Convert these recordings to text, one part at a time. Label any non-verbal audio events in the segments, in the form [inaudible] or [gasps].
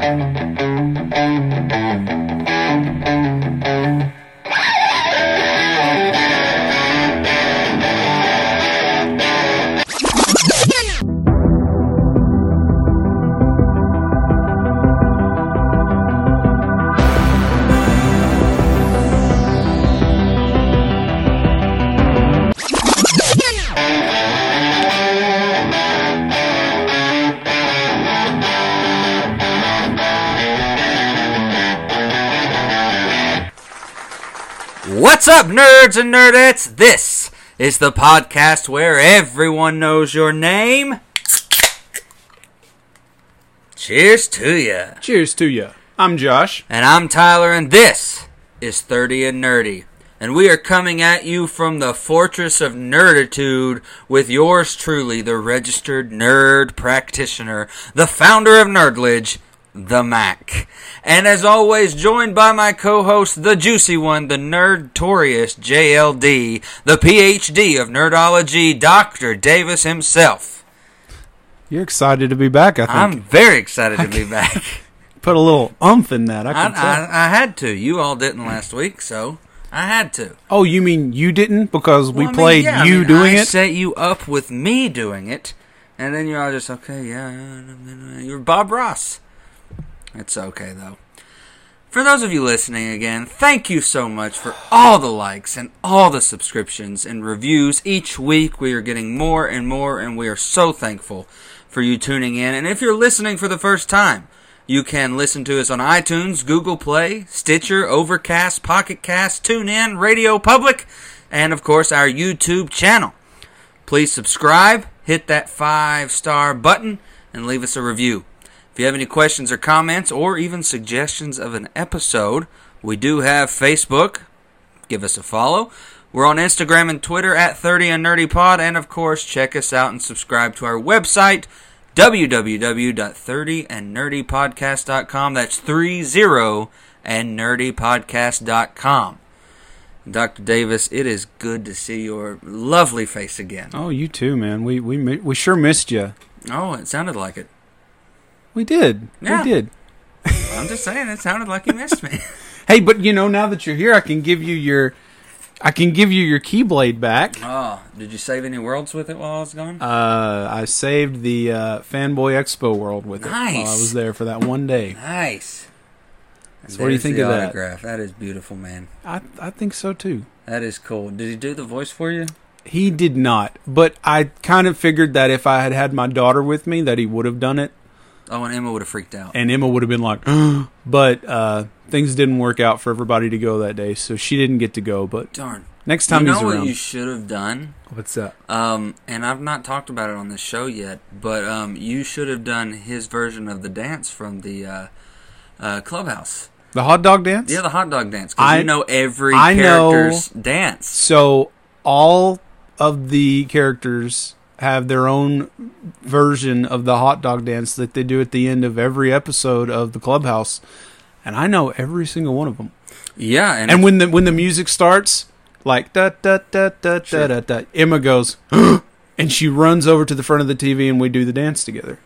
What's up, nerds and nerdettes? This is the podcast where everyone knows your name. Cheers to ya. Cheers to you. I'm Josh. And I'm Tyler, and this is 30 and Nerdy. And we are coming at you from the fortress of nerditude with yours truly, the registered nerd practitioner, the founder of Nerdledge, the Mac. And as always, joined by my co-host, the juicy one, the nerdtorious JLD, the PhD of nerdology, Dr. Davis himself. You're excited to be back, I think. I'm very excited to be [laughs] back. Put a little umph in that. I I. I, I had to. You all didn't last week, so I had to. oh, you mean you didn't because we Well, I mean, played yeah, I you mean, doing I it? set you up with me doing it, and then you're all just okay. Yeah, you're Bob Ross. It's okay though. For those of you listening again, thank you so much for all the likes and all the subscriptions and reviews each week. We are getting more and more, and we are so thankful for you tuning in. And if you're listening for the first time, you can listen to us on iTunes, Google Play, Stitcher, Overcast, Pocket Cast, TuneIn, Radio Public, and of course our YouTube channel. Please subscribe, hit that five star button, and leave us a review. If you have any questions or comments, or even suggestions of an episode, we do have Facebook. Give us a follow. We're on Instagram and Twitter at 30 and Nerdy Pod, and of course, check us out and subscribe to our website, www.30andnerdypodcast.com. That's 30 and nerdypodcast.com. Dr. Davis, it is good to see your lovely face again. Oh, you too, man. We we we sure missed you. Oh, it sounded like it. We did. Yeah. We did. I'm just saying, it sounded like you missed me. [laughs] Hey, but you know, now that you're here, I can give you your, I can give you your keyblade back. Oh, did you save any worlds with it while I was gone? Uh, I saved the uh, Fanboy Expo World with it while I was there for that one day. Nice. So what do you think of that? autograph. That is beautiful, man. I I think so too. That is cool. Did he do the voice for you? He did not, but I kind of figured that if I had had my daughter with me, that he would have done it, Oh, and Emma would have freaked out. and Emma would have been like, but uh, things didn't work out for everybody to go that day, so she didn't get to go. But Darn. next time you know he's what around, you should have done? what's that? Um, and I've not talked about it on this show yet, but um, you should have done his version of the dance from the uh, uh, clubhouse. The hot dog dance? Yeah, the hot dog dance. Because I- you know every I know- character's dance. So all of the characters have their own version of the hot dog dance that they do at the end of every episode of the clubhouse, and I know every single one of them. Yeah, and, And when the when the music starts, like da da da da da da, da Emma goes, and she runs over to the front of the TV, and we do the dance together.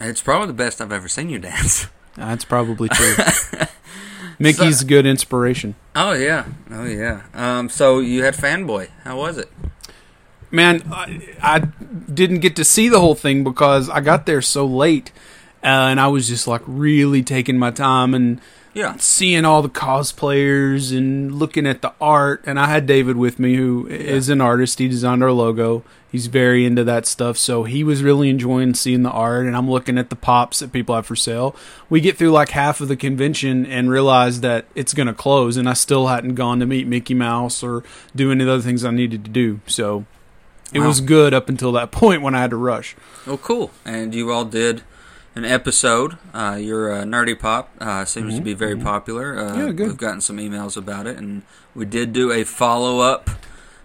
it's probably the best I've ever seen you dance. [laughs] That's probably true. [laughs] Mickey's a good inspiration. Oh yeah, oh yeah. Um, so you had fanboy. How was it? Man, I, I didn't get to see the whole thing because I got there so late, uh, and I was just like really taking my time and Yeah, seeing all the cosplayers and looking at the art. And I had David with me, who is an artist. He designed our logo. He's very into that stuff, so he was really enjoying seeing the art. And I'm looking at the pops that people have for sale. We get through like half of the convention and realize that it's going to close, and I still hadn't gone to meet Mickey Mouse or do any of the other things I needed to do. So it Wow. was good up until that [laughs] point when I had to rush. Oh, cool. And you all did an episode. Uh, your uh, Nerdy Pop uh, seems to be very popular. Uh, Mm-hmm. Yeah, good. We've gotten some emails about it, and we did do a follow up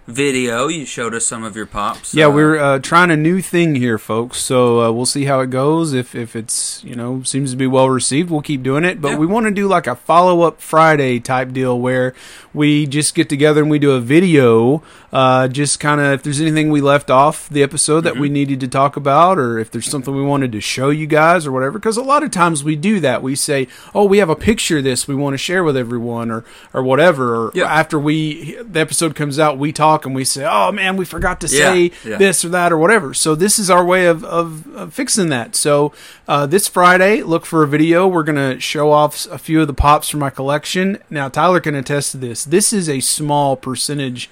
video. You showed us some of your pops. Yeah, Uh, we're uh, trying a new thing here, folks. So uh, we'll see how it goes. If if it's you know seems to be well received, we'll keep doing it. But Yeah. we want to do like a follow up Friday type deal where we just get together and we do a video. Uh, just kind of if there's anything we left off the episode that Mm-hmm. we needed to talk about, or if there's something we wanted to show you guys or whatever. Because a lot of times we do that. We say, "Oh, we have a picture of this we want to share with everyone," or or whatever. Or Yeah. after we the episode comes out, we talk and we say, "Oh man, we forgot to say yeah. this or that or whatever." So this is our way of of, of fixing that. So uh, this Friday, look for a video. We're gonna show off a few of the pops from my collection. Now Tyler can attest to this. This is a small percentage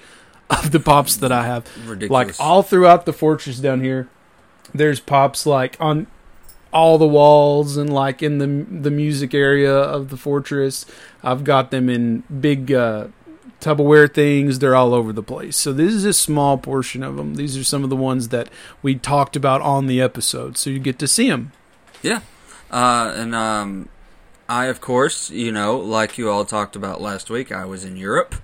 of the pops that I have. Ridiculous. Like all throughout the fortress down here, there's pops like on all the walls and like in the the music area of the fortress. I've got them in big uh, Tupperware things. They're all over the place. So this is a small portion of them. These are some of the ones that we talked about on the episode. So you get to see them. Yeah. Uh, and um, I, of course, you know, like you all talked about last week, I was in Europe,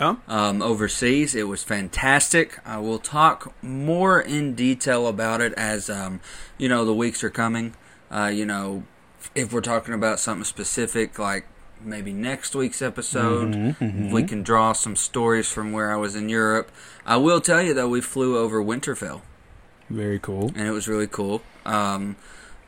Yeah. um, overseas. It was fantastic. I will talk more in detail about it as, um, you know, the weeks are coming. Uh, you know, if we're talking about something specific, like maybe next week's episode, we can draw some stories from where I was in Europe. I will tell you, though, we flew over Winterfell Very cool. and it was really cool. Um,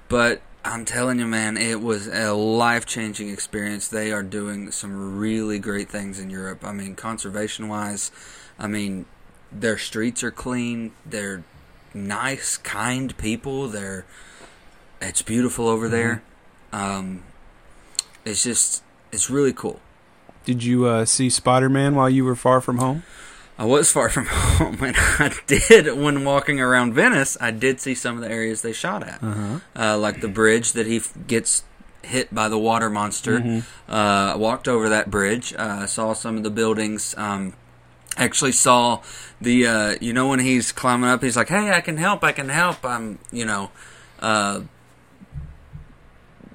but I'm telling you, man, it was a life changing experience. They are doing some really great things in Europe. I mean, conservation wise, I mean, their streets are clean. They're nice, kind people. They're it's beautiful over there. Um, it's just it's really cool. Did you uh, see Spider Man while you were far from home? I was far from [laughs] home, and I did when walking around Venice. I did see some of the areas they shot at, Uh-huh. uh, like the bridge that he f- gets hit by the water monster. Mm-hmm. Uh, I walked over that bridge. Uh, saw some of the buildings. Um, actually saw the uh, you know when he's climbing up, he's like, "Hey, I can help. I can help." I'm you know.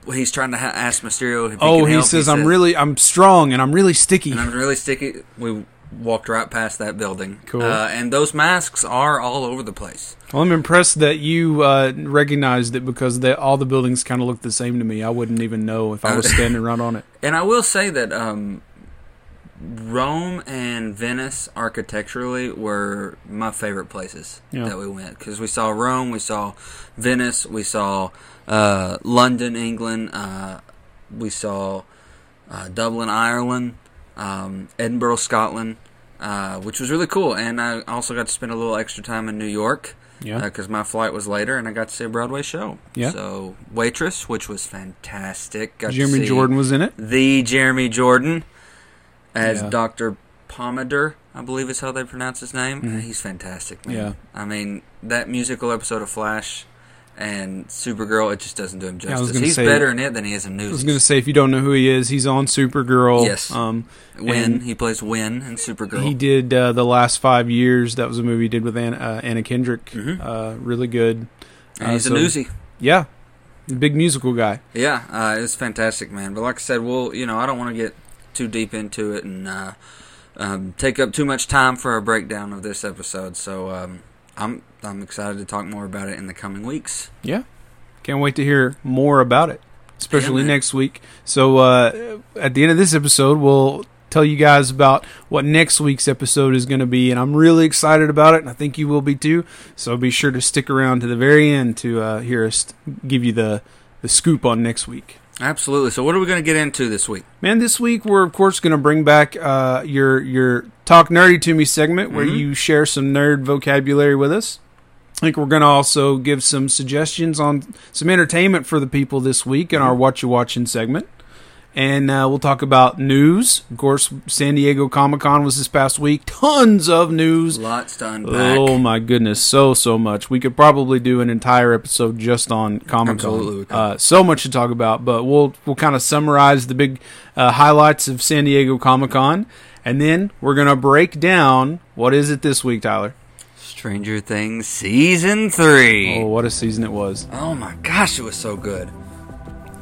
Uh, He's trying to ha- ask Mysterio. If Oh, can he says, "I'm really, I'm strong, and I'm really sticky." and I'm really sticky. We walked right past that building. Cool. Uh, and those masks are all over the place. Well, I'm impressed that you uh, recognized it because they, all the buildings kind of look the same to me. I wouldn't even know if I was standing right on it. [laughs] And I will say that um, Rome and Venice architecturally were my favorite places Yeah. that we went because we saw Rome, we saw Venice, we saw uh, London, England, uh, we saw uh, Dublin, Ireland, um, Edinburgh, Scotland, uh, which was really cool. And I also got to spend a little extra time in New York Yeah. because my flight was later, and I got to see a Broadway show. Yeah. So Waitress, which was fantastic. Got Jeremy Jordan was in it. the Jeremy Jordan as Yeah. Doctor Pomatter, I believe is how they pronounce his name. Mhm. He's fantastic, man. Yeah. I mean that musical episode of Flash and Supergirl, it just doesn't do him Yeah, justice. gonna He's say- better in it than he is in news. I was going to say, if you don't know who he is, he's on Supergirl. Yes. Um, Winn, he plays Winn in Supergirl. he did uh, the last five years. That was a movie he did with Anna, uh, Anna Kendrick. Mhm. Uh, really good. and uh, he's so- a newsie. Yeah, big musical guy. Yeah, uh, it's fantastic, man. But like I said, we'll you know I don't want to get too deep into it and uh, um, take up too much time for a breakdown of this episode. So um, I'm I'm excited to talk more about it in the coming weeks. Yeah, can't wait to hear more about it, especially Yeah, next week. So uh, at the end of this episode, we'll tell you guys about what next week's episode is going to be, and I'm really excited about it, and I think you will be too. So be sure to stick around to the very end to uh, hear us give you the the scoop on next week. Absolutely. So what are we going to get into this week? Man, this week we're of course going to bring back uh, your your talk nerdy to me segment where Mhm. you share some nerd vocabulary with us. I think we're going to also give some suggestions on some entertainment for the people this week in our What You Watching segment. And uh, we'll talk about news. Of course, San Diego Comic Con was this past week. Tons of news. Lots to unpack. Oh my goodness, so so much. We could probably do an entire episode just on Comic Con. Uh, so much to talk about, but we'll we'll kind of summarize the big uh, highlights of San Diego Comic Con, and then we're gonna break down what is it this week, Tyler. Stranger Things season three. Oh, what a season it was! Oh my gosh, it was so good.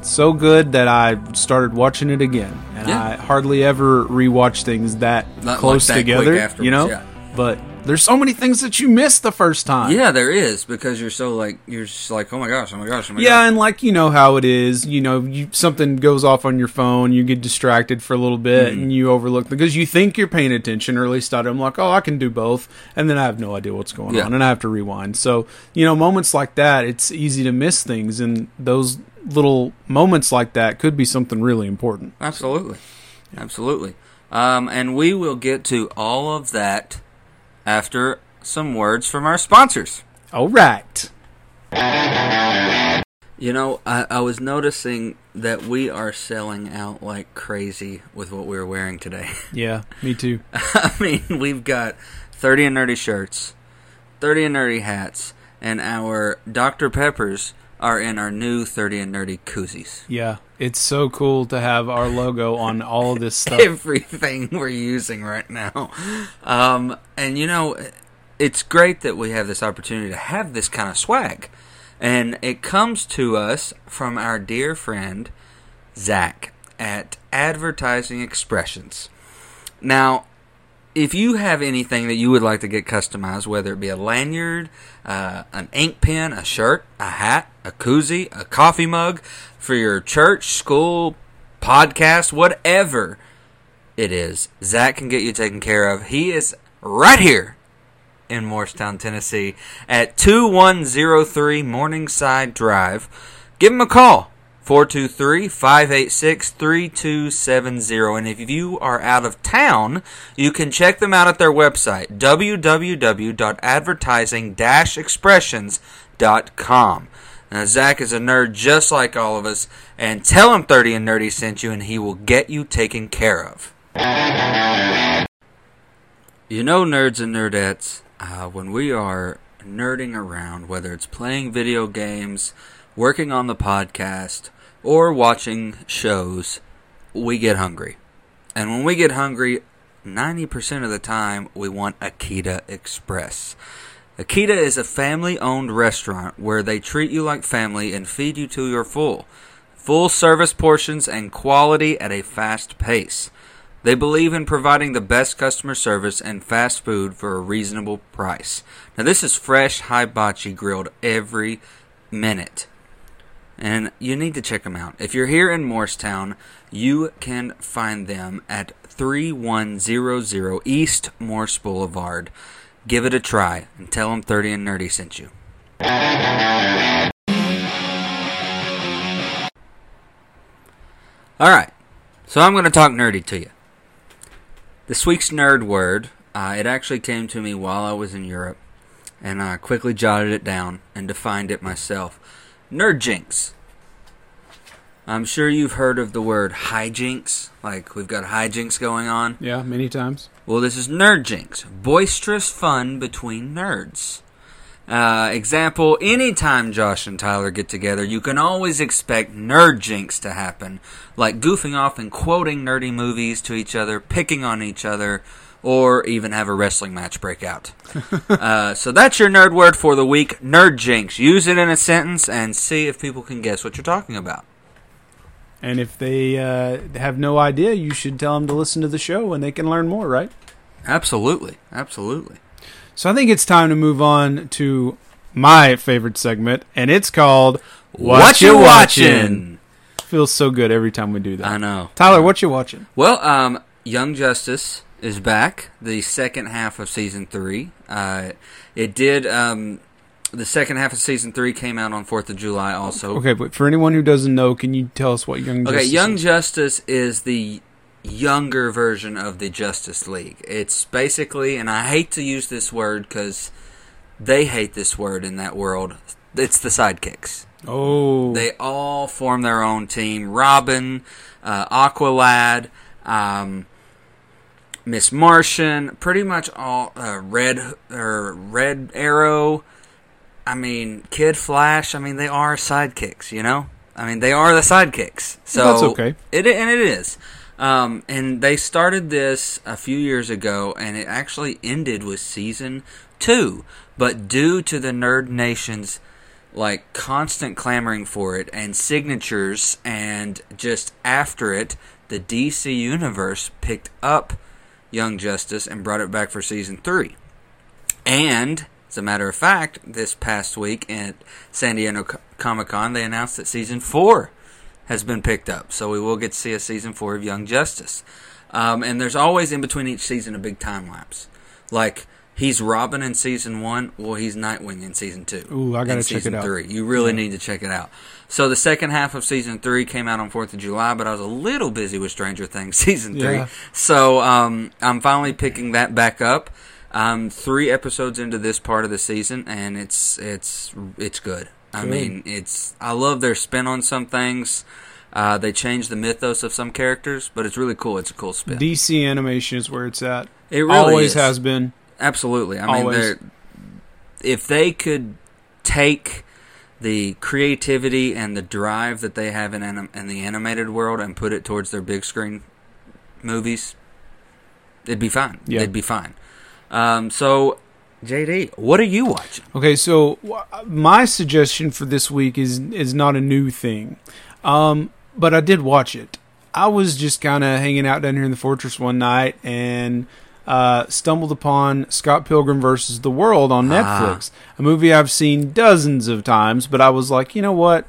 So good that I started watching it again, and Yeah. I hardly ever rewatch things that Not close like that together. you know, yeah. but there's so many things that you miss the first time. Yeah, there is because you're so like you're just like oh my gosh, oh my gosh, oh my Yeah, gosh. and like you know how it is, you know, you something goes off on your phone, you get distracted for a little bit, Mm-hmm. and you overlook because you think you're paying attention, or at least I'm like, oh, I can do both, and then I have no idea what's going Yeah. on, and I have to rewind. So you know, moments like that, it's easy to miss things, and those little moments like that could be something really important. Absolutely, absolutely. Um, and we will get to all of that after some words from our sponsors. All right. You know, I, I was noticing that we are selling out like crazy with what we're wearing today. [laughs] Yeah, me too. I mean, we've got 30 and nerdy shirts, 30 and nerdy hats, and our Dr. Peppers are in our new 30 and nerdy koozies. Yeah, it's so cool to have our logo on all of this [laughs] stuff. Everything we're using right now. Um, and you know, it's great that we have this opportunity to have this kind of swag. And it comes to us from our dear friend, Zach, at Advertising Expressions. Now, if you have anything that you would like to get customized, whether it be a lanyard, uh, an ink pen, a shirt, a hat, a koozie, a coffee mug for your church, school, podcast, whatever it is, Zach can get you taken care of. He is right here in Morristown, Tennessee at 2103 Morningside Drive. Give him a call. 423-586-3270 and if you are out of town you can check them out at their website www.advertising-expressions.com now zach is a nerd just like all of us and tell him 30 and nerdy sent you and he will get you taken care of. You know, nerds and nerdettes, uh, when we are nerding around, whether it's playing video games, working on the podcast, or watching shows, we get hungry. And when we get hungry, 90% of the time, we want Akita Express. Akita is a family owned restaurant where they treat you like family and feed you to your full. Full service portions and quality at a fast pace. They believe in providing the best customer service and fast food for a reasonable price. Now, this is fresh hibachi grilled every minute. And you need to check them out. If you're here in Morristown, you can find them at 3100 East Morris Boulevard. Give it a try and tell them 30 and Nerdy sent you. All right. So I'm going to talk nerdy to you. This week's nerd word, uh, it actually came to me while I was in Europe, and I quickly jotted it down and defined it myself. Nerd jinx. I'm sure you've heard of the word hijinks, like we've got hijinks going on. Yeah, many times. Well, this is nerd jinx, boisterous fun between nerds. Uh, example, anytime Josh and Tyler get together, you can always expect nerd jinx to happen, like goofing off and quoting nerdy movies to each other, picking on each other, or even have a wrestling match break out. [laughs] uh, so that's your nerd word for the week, nerd jinx. Use it in a sentence and see if people can guess what you're talking about. And if they uh, have no idea, you should tell them to listen to the show and they can learn more, right? Absolutely, absolutely. So I think it's time to move on to my favorite segment, and it's called What, you watching? Feels so good every time we do that. I know. Tyler, what you watching? Well, um, Young Justice is back. The second half of season three. Uh, it did. Um, the second half of season three came out on Fourth of July. Also, Okay, but for anyone who doesn't know, can you tell us what Young Justice Okay, Young is? Justice is the younger version of the Justice League. It's basically, and I hate to use this word because they hate this word in that world. It's the sidekicks. Oh, They all form their own team. Robin, uh, Aqualad, um, Miss Martian, pretty much all uh, Red or Red Arrow. I mean, Kid Flash. I mean, they are sidekicks. You know, I mean, they are the sidekicks. So That's okay. It and it is. Um, and they started this a few years ago, and it actually ended with season two. But due to the Nerd Nation's like constant clamoring for it and signatures, and just after it, the DC Universe picked up Young Justice and brought it back for season three. And as a matter of fact, this past week at San Diego Comic Con, they announced that season four has been picked up. So we will get to see a season four of Young Justice. Um, and there's always in between each season a big time lapse. Like he's Robin in season one, well he's Nightwing in season two. Ooh, I gotta check it out. Three. You really need to check it out. So the second half of season three came out on Fourth of July, but I was a little busy with Stranger Things [laughs] season three. Yeah. So um, I'm finally picking that back up. I'm three episodes into this part of the season, and it's it's it's good. I Good. mean, it's I love their spin on some things. Uh, they changed the mythos of some characters, but it's really cool. It's a cool spin. DC animation is where it's at. it really Always is. has been. Absolutely. I mean, Always. they're, if they could take the creativity and the drive that they have in, anim- in the animated world and put it towards their big screen movies, it'd be fine. Yeah. It'd be fine. Um, so, JD, what are you watching? Okay, so wh- my suggestion for this week is is not a new thing, um, but I did watch it. I was just kind of hanging out down here in the fortress one night and uh, stumbled upon Scott Pilgrim versus the World on Ah. Netflix, a movie I've seen dozens of times. But I was like, you know what?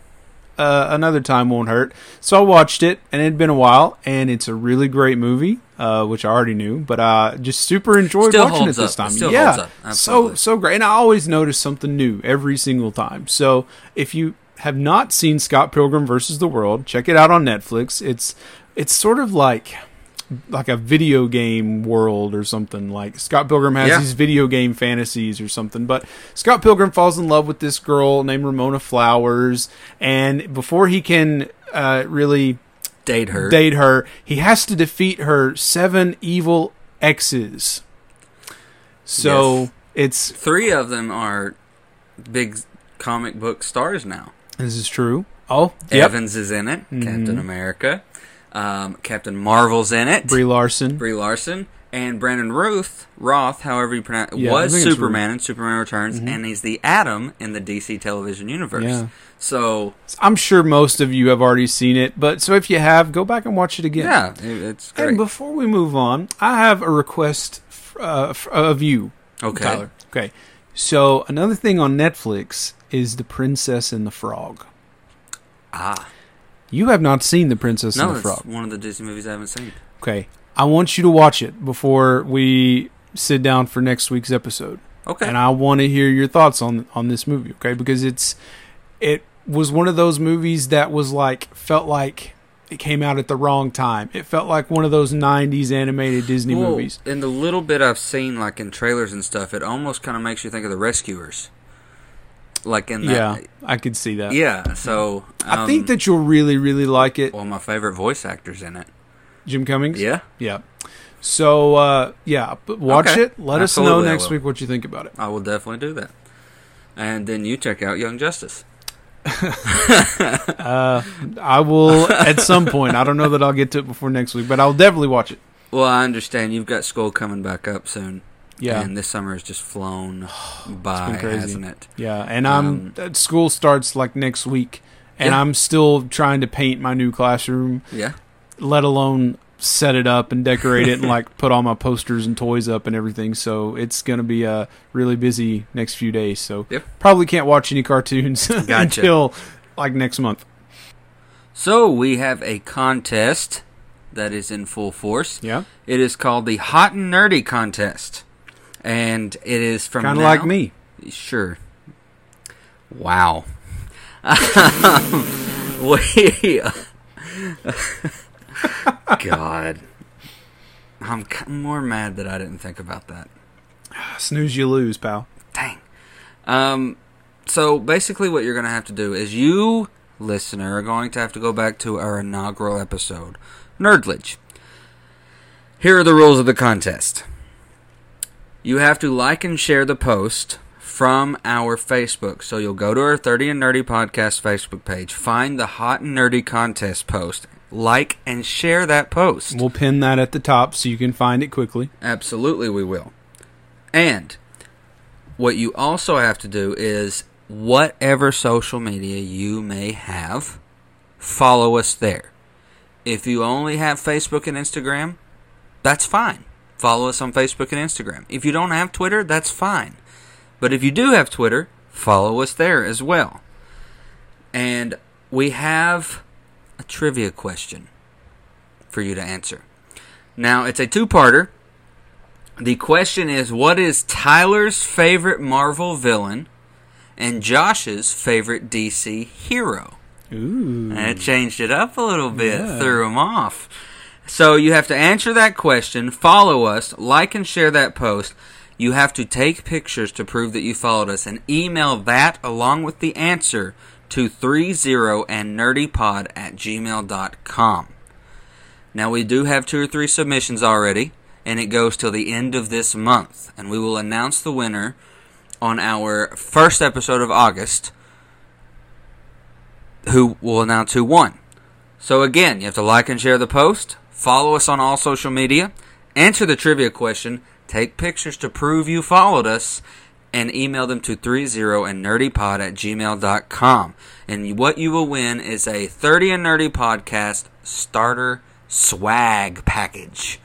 Uh, another time won't hurt. So I watched it, and it had been a while, and it's a really great movie, uh, which I already knew, but uh, just super enjoyed Still watching it this. It time. still yeah, so so great, and I always notice something new every single time. So if you have not seen Scott Pilgrim versus the World, check it out on Netflix. It's it's sort of like like a video game world or something. Like Scott Pilgrim has Yeah. these video game fantasies or something. But Scott Pilgrim falls in love with this girl named Ramona Flowers, and before he can uh, really Date her. date her, he has to defeat her seven evil exes. So Yes. it's Three of them are big comic book stars now. this is true. Oh, yep. Evans is in it. Mhm. Captain America. Um, Captain Marvel's in it. Brie Larson. Brie Larson and Brandon Ruth Roth, however you pronounce, Yeah, was Superman in Superman Returns, Mhm. and he's the Atom in the DC television universe. Yeah. So I'm sure most of you have already seen it, but so if you have, go back and watch it again. yeah, it- it's And before we move on, I have a request f- uh, of you, Okay, Tyler. Okay. So another thing on Netflix is The Princess and the Frog. ah, You have not seen The Princess no, and the Frog. one of the Disney movies I haven't seen. Okay. I want you to watch it before we sit down for next week's episode. Okay, and I want to hear your thoughts on on this movie, okay? Because it's it was one of those movies that was like felt like it came out at the wrong time. It felt like one of those '90s animated Disney Well, movies. In the little bit I've seen, like in trailers and stuff, it almost kind of makes you think of the Rescuers. Like in that, Yeah, I could see that. yeah. So I think um, that you'll really, really like it. one of my favorite voice actors in it. Jim Cummings. Yeah, yeah. So uh, yeah, but watch Okay. it. Let us know next week what you think about it. I will definitely do that. And then you check out Young Justice. [laughs] [laughs] Uh, I will at some point. I don't know that I'll get to it before next week, but I'll definitely watch it. Well, I understand you've got school coming back up soon. Yeah. And this summer has just flown [sighs] by, hasn't it? Yeah, and I'm Um, uh, school starts like next week, and Yeah. I'm still trying to paint my new classroom, Yeah. let alone set it up and decorate it and like put all my posters and toys up and everything. So it's gonna be a really busy next few days. So Yep. probably can't watch any cartoons [laughs] Gotcha. until like next month. So we have a contest that is in full force. Yeah, It is called the Hot and Nerdy Contest. And it is from kind of like me. Sure. Wow. [laughs] we. [laughs] God. I'm more mad that I didn't think about that. [sighs] Snooze, you lose, pal. Dang. Um, so basically, what you're going to have to do is you, listener, are going to have to go back to our inaugural episode, Nerdledge. Here are the rules of the contest. You have to like and share the post from our Facebook. So you'll go to our 30 and Nerdy Podcast Facebook page, find the Hot and Nerdy Contest post, like and share that post. We'll pin that at the top so you can find it quickly. Absolutely, we will. And what you also have to do is whatever social media you may have, follow us there. If you only have Facebook and Instagram, that's fine. Follow us on Facebook and Instagram. If you don't have Twitter, that's fine. But if you do have Twitter, follow us there as well. And we have a trivia question for you to answer. Now, it's a two parter. The question is What is Tyler's favorite Marvel villain and Josh's favorite DC hero? Ooh. And it changed it up a little bit, Yeah. threw him off. So you have to answer that question, follow us, like and share that post. You have to take pictures to prove that you followed us and email that along with the answer to 30andnerdypod at gmail.com. Now we do have two or three submissions already, and it goes till the end of this month. And we will announce the winner on our first episode of August who will announce who won. So again, you have to like and share the post, follow us on all social media, answer the trivia question, take pictures to prove you followed us, and email them to 30 and nerdypod at gmail.com. And what you will win is a 30 and Nerdy Podcast starter swag package.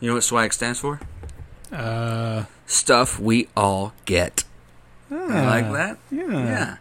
You know what swag stands for? Uh, Stuff we all get. You like that? Yeah. Yeah.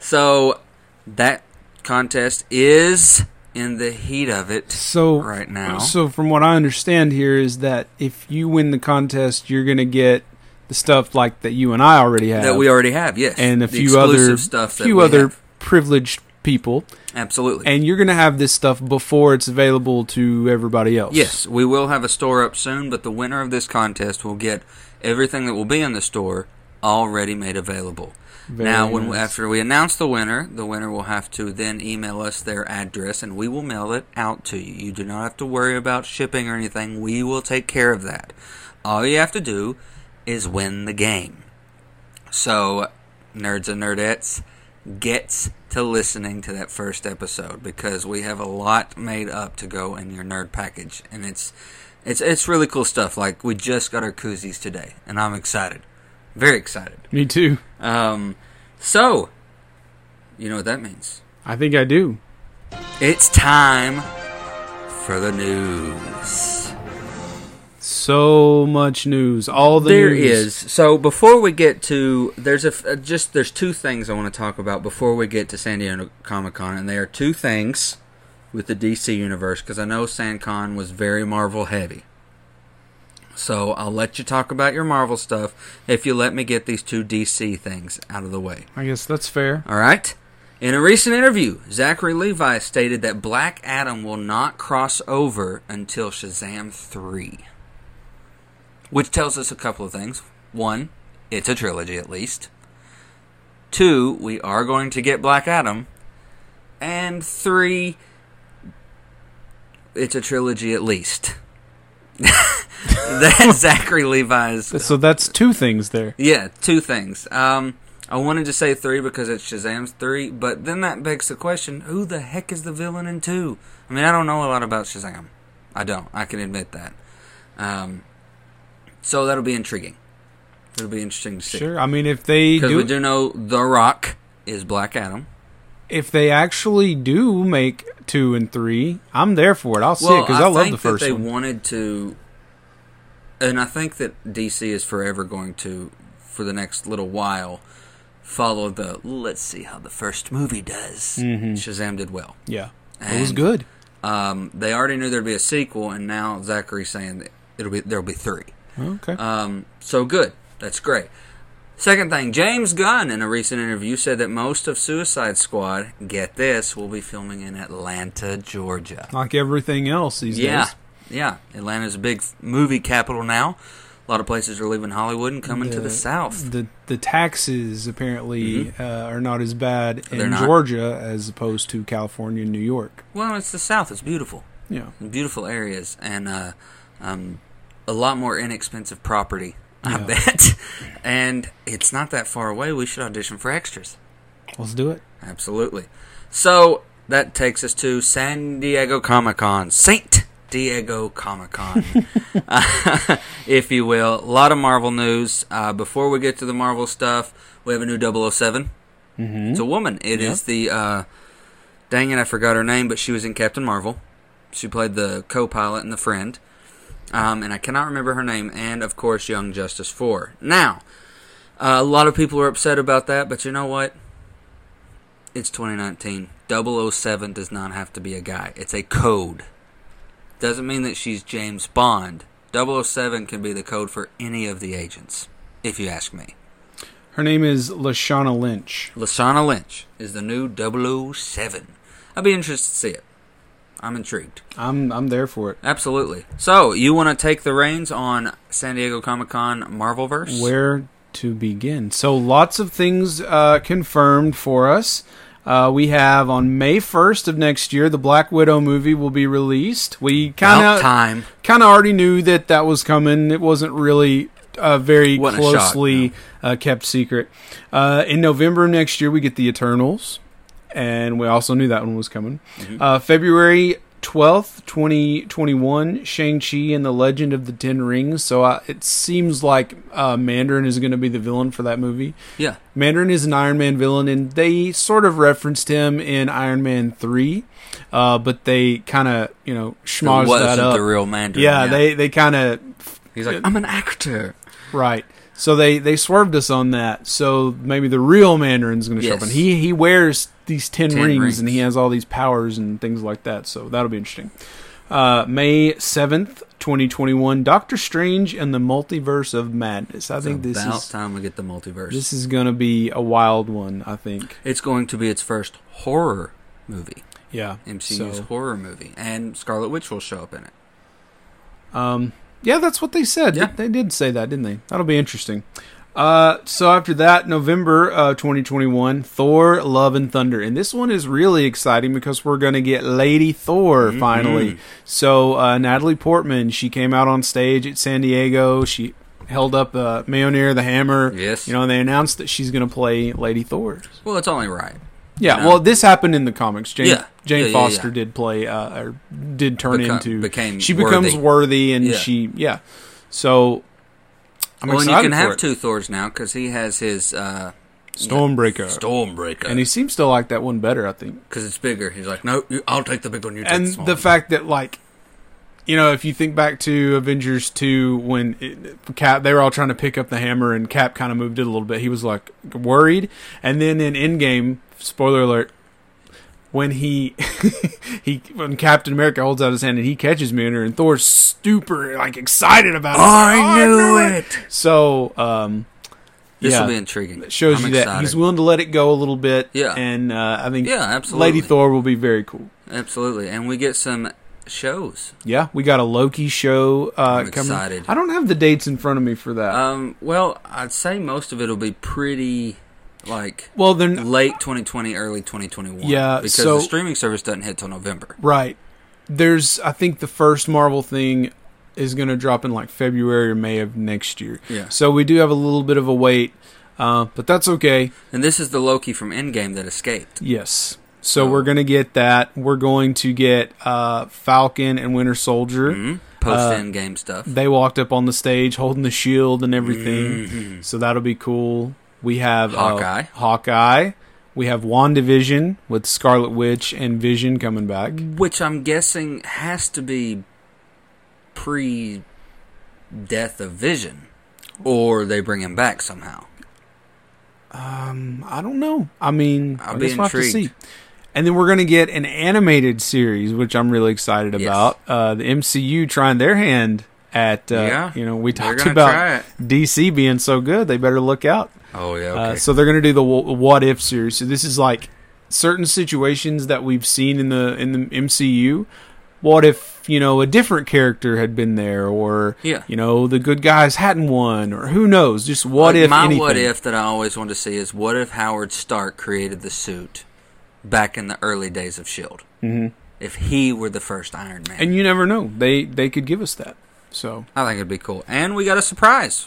So that contest is in the heat of it So right now. So from what I understand here is that if you win the contest, you're gonna get the stuff like that you and I already have, that we already have, yes, and a The few other stuff. Few other have. privileged people, absolutely. and you're gonna have this stuff before it's available to everybody else. yes, we will have a store up soon, but the winner of this contest will get everything that will be in the store already made available. Very now, when nice. after we announce the winner, the winner will have to then email us their address, and we will mail it out to you. You do not have to worry about shipping or anything. We will take care of that. All you have to do is win the game. So, nerds and nerdettes, gets to listening to that first episode because we have a lot made up to go in your nerd package, and it's it's it's really cool stuff. Like we just got our koozies today, and I'm excited, very excited. me too. Um, so, you know what that means? I think I do. It's time for the news. So much news. All the There news. is. So before we get to there's a uh, just there's two things I want to talk about before we get to San Diego Comic Con, and they are two things with the DC universe because I know SanCon was very Marvel heavy. So I'll let you talk about your Marvel stuff if you let me get these two DC things out of the way. I guess that's fair. All right. In a recent interview, Zachary Levi stated that Black Adam will not cross over until Shazam 3. Which tells us a couple of things. One, it's a trilogy at least. Two, we are going to get Black Adam. And three, it's a trilogy at least. [laughs] That's Zachary Levi's [laughs] So that's two things there. yeah, two things. Um, I wanted to say three because it's Shazam's three, but then that begs the question: Who the heck is the villain in two? I mean, I don't know a lot about Shazam. I don't. I can admit that. Um, so that'll be intriguing. It'll be interesting to see. Sure. I mean, if they Because do, we do know The Rock is Black Adam. if they actually do make two and three, I'm there for it. I'll see it because I, love the first that they one. wanted to, and I think that DC is forever going to, for the next little while, follow the. Let's see how the first movie does. Mhm. Shazam did well. Yeah, it was good. Um, they already knew there'd be a sequel, and now Zachary's saying that it'll be there'll be three. Okay. Um, so good. That's great. Second thing, James Gunn in a recent interview said that most of Suicide Squad, get this, will be filming in Atlanta, Georgia. like everything else these Yeah, days. yeah. Atlanta's a big movie capital now. A lot of places are leaving Hollywood and coming to the south. The the taxes apparently uh, are not as bad They're in not. Georgia as opposed to California and New York. Well, it's the south. It's beautiful, Yeah. beautiful areas, and uh, um, a lot more inexpensive property. I Yeah. bet, [laughs] and it's not that far away. We should audition for extras. Let's do it. Absolutely. So that takes us to San Diego Comic Con, Saint Diego Comic Con, [laughs] [laughs] if you will. A lot of Marvel news. Uh, before we get to the Marvel stuff, we have a new 007. Mm-hmm. It's a woman. It is the. Uh, dang it, I forgot her name, but she was in Captain Marvel. She played the co-pilot and the friend. Um, and I cannot remember her name. And of course, Young Justice Four. Now, Uh, a lot of people are upset about that, but you know what? It's 2019. 007 does not have to be a guy. It's a code. Doesn't mean that she's James Bond. 007 can be the code for any of the agents, if you ask me. Her name is Lashana Lynch. Lashana Lynch is the new 007. I'd be interested to see it. I'm intrigued. I'm I'm there for it. Absolutely. So, you want to take the reins on San Diego Comic Con Marvelverse? Where to begin? So lots of things uh, confirmed for us. Uh, we have on May 1st of next year, the Black Widow movie will be released. We kind of time. kind of already knew that that was coming. It wasn't really uh, very Wasn't a shock, closely uh, kept secret. Uh, in November of next year, we get the Eternals, and we also knew that one was coming. Mm-hmm. Uh, February 12th, 2021, Shang-Chi and the Legend of the Ten Rings. So uh, it seems like uh, Mandarin is going to be the villain for that movie. Yeah. Mandarin is an Iron Man villain, and they sort of referenced him in Iron Man 3, uh, but they kind of, you know, schmozzed that up. the real Mandarin. yeah, they, they kind of, He's like, I'm an actor. right. So they, they swerved us on that. So maybe the real Mandarin's going to show up. And he, he wears these 10, 10 rings, rings. and he has all these powers and things like that. So that'll be interesting. Uh, May 7th, 2021, Doctor Strange and the Multiverse of Madness. I It's think this about is time we get the multiverse. this is going to be a wild one, I think. it's going to be its first horror movie, Yeah. MCU's So- horror movie, and Scarlet Witch will show up in it. Um, yeah, that's what they said. Yeah. They did say that, didn't they? That'll be interesting. Uh, so after that, November uh, 2021, Thor: Love and Thunder, and this one is really exciting because we're going to get Lady Thor Mm-hmm. finally. So uh, Natalie Portman, she came out on stage at San Diego. She held up uh, Mjolnir, the hammer. Yes. You know, and they announced that she's going to play Lady Thor. Well, it's only right. Yeah, You know? well, this happened in the comics. Jane, Yeah. Jane Yeah, Foster yeah. did play, uh, or did turn into. became she becomes worthy. worthy, and she, yeah. So, I'm well, and you can have it. two Thors now because he has his uh, Stormbreaker, Stormbreaker, and he seems to like that one better. I think, because it's bigger. He's like, no, you, I'll take the big one. You take and the the one." fact that like. You know, if you think back to Avengers 2 when it, Cap they were all trying to pick up the hammer and Cap kind of moved it a little bit. He was like worried. And then in Endgame, spoiler alert, when he [laughs] he when Captain America holds out his hand and he catches Mjolnir and Thor's super like excited about it. I He's like, "Oh, knew it. So, um This yeah, will be intriguing. it shows I'm you that he's willing to let it go a little bit. Yeah. And uh, I think Yeah, absolutely. Lady Thor will be very cool. Absolutely, and we get some shows. Yeah, we got a Loki show uh, I'm coming. excited. I don't have the dates in front of me for that. Um, well, I'd say most of it will be pretty like well, then late 2020, early 2021. Yeah, because so- the streaming service doesn't hit till November. right. There's I think the first Marvel thing is going to drop in like February or May of next year. Yeah. So we do have a little bit of a wait, uh, but that's okay. And this is the Loki from Endgame that escaped. Yes. So So- we're going to get that. We're going to get uh, Falcon and Winter Soldier. hmm Post Uh, Endgame stuff. They walked up on the stage holding the shield and everything. Mhm. So that'll be cool. We have uh, Hawkeye. Hawkeye. We have WandaVision with Scarlet Witch and Vision coming back. Which I'm guessing has to be pre death of Vision. Or they bring him back somehow. Um, I don't know. I mean, I'll I be guess we'll have to see. And then we're going to get an animated series, which I'm really excited Yes. about. Uh, the MCU trying their hand at, uh, Yeah, you know, we talked about. DC being so good. They better look out. Oh yeah, Uh, okay. so they're going to do the what if series. So this is like certain situations that we've seen in the in the MCU. What if you know a different character had been there, or Yeah. you know the good guys hadn't won, or who knows? Just what Like, if my anything. what if that I always wanted to see is what if Howard Stark created the suit back in the early days of Shield? Mhm. If he were the first Iron Man, And you never know. They they could give us that. So I think it'd be cool. And we got a surprise.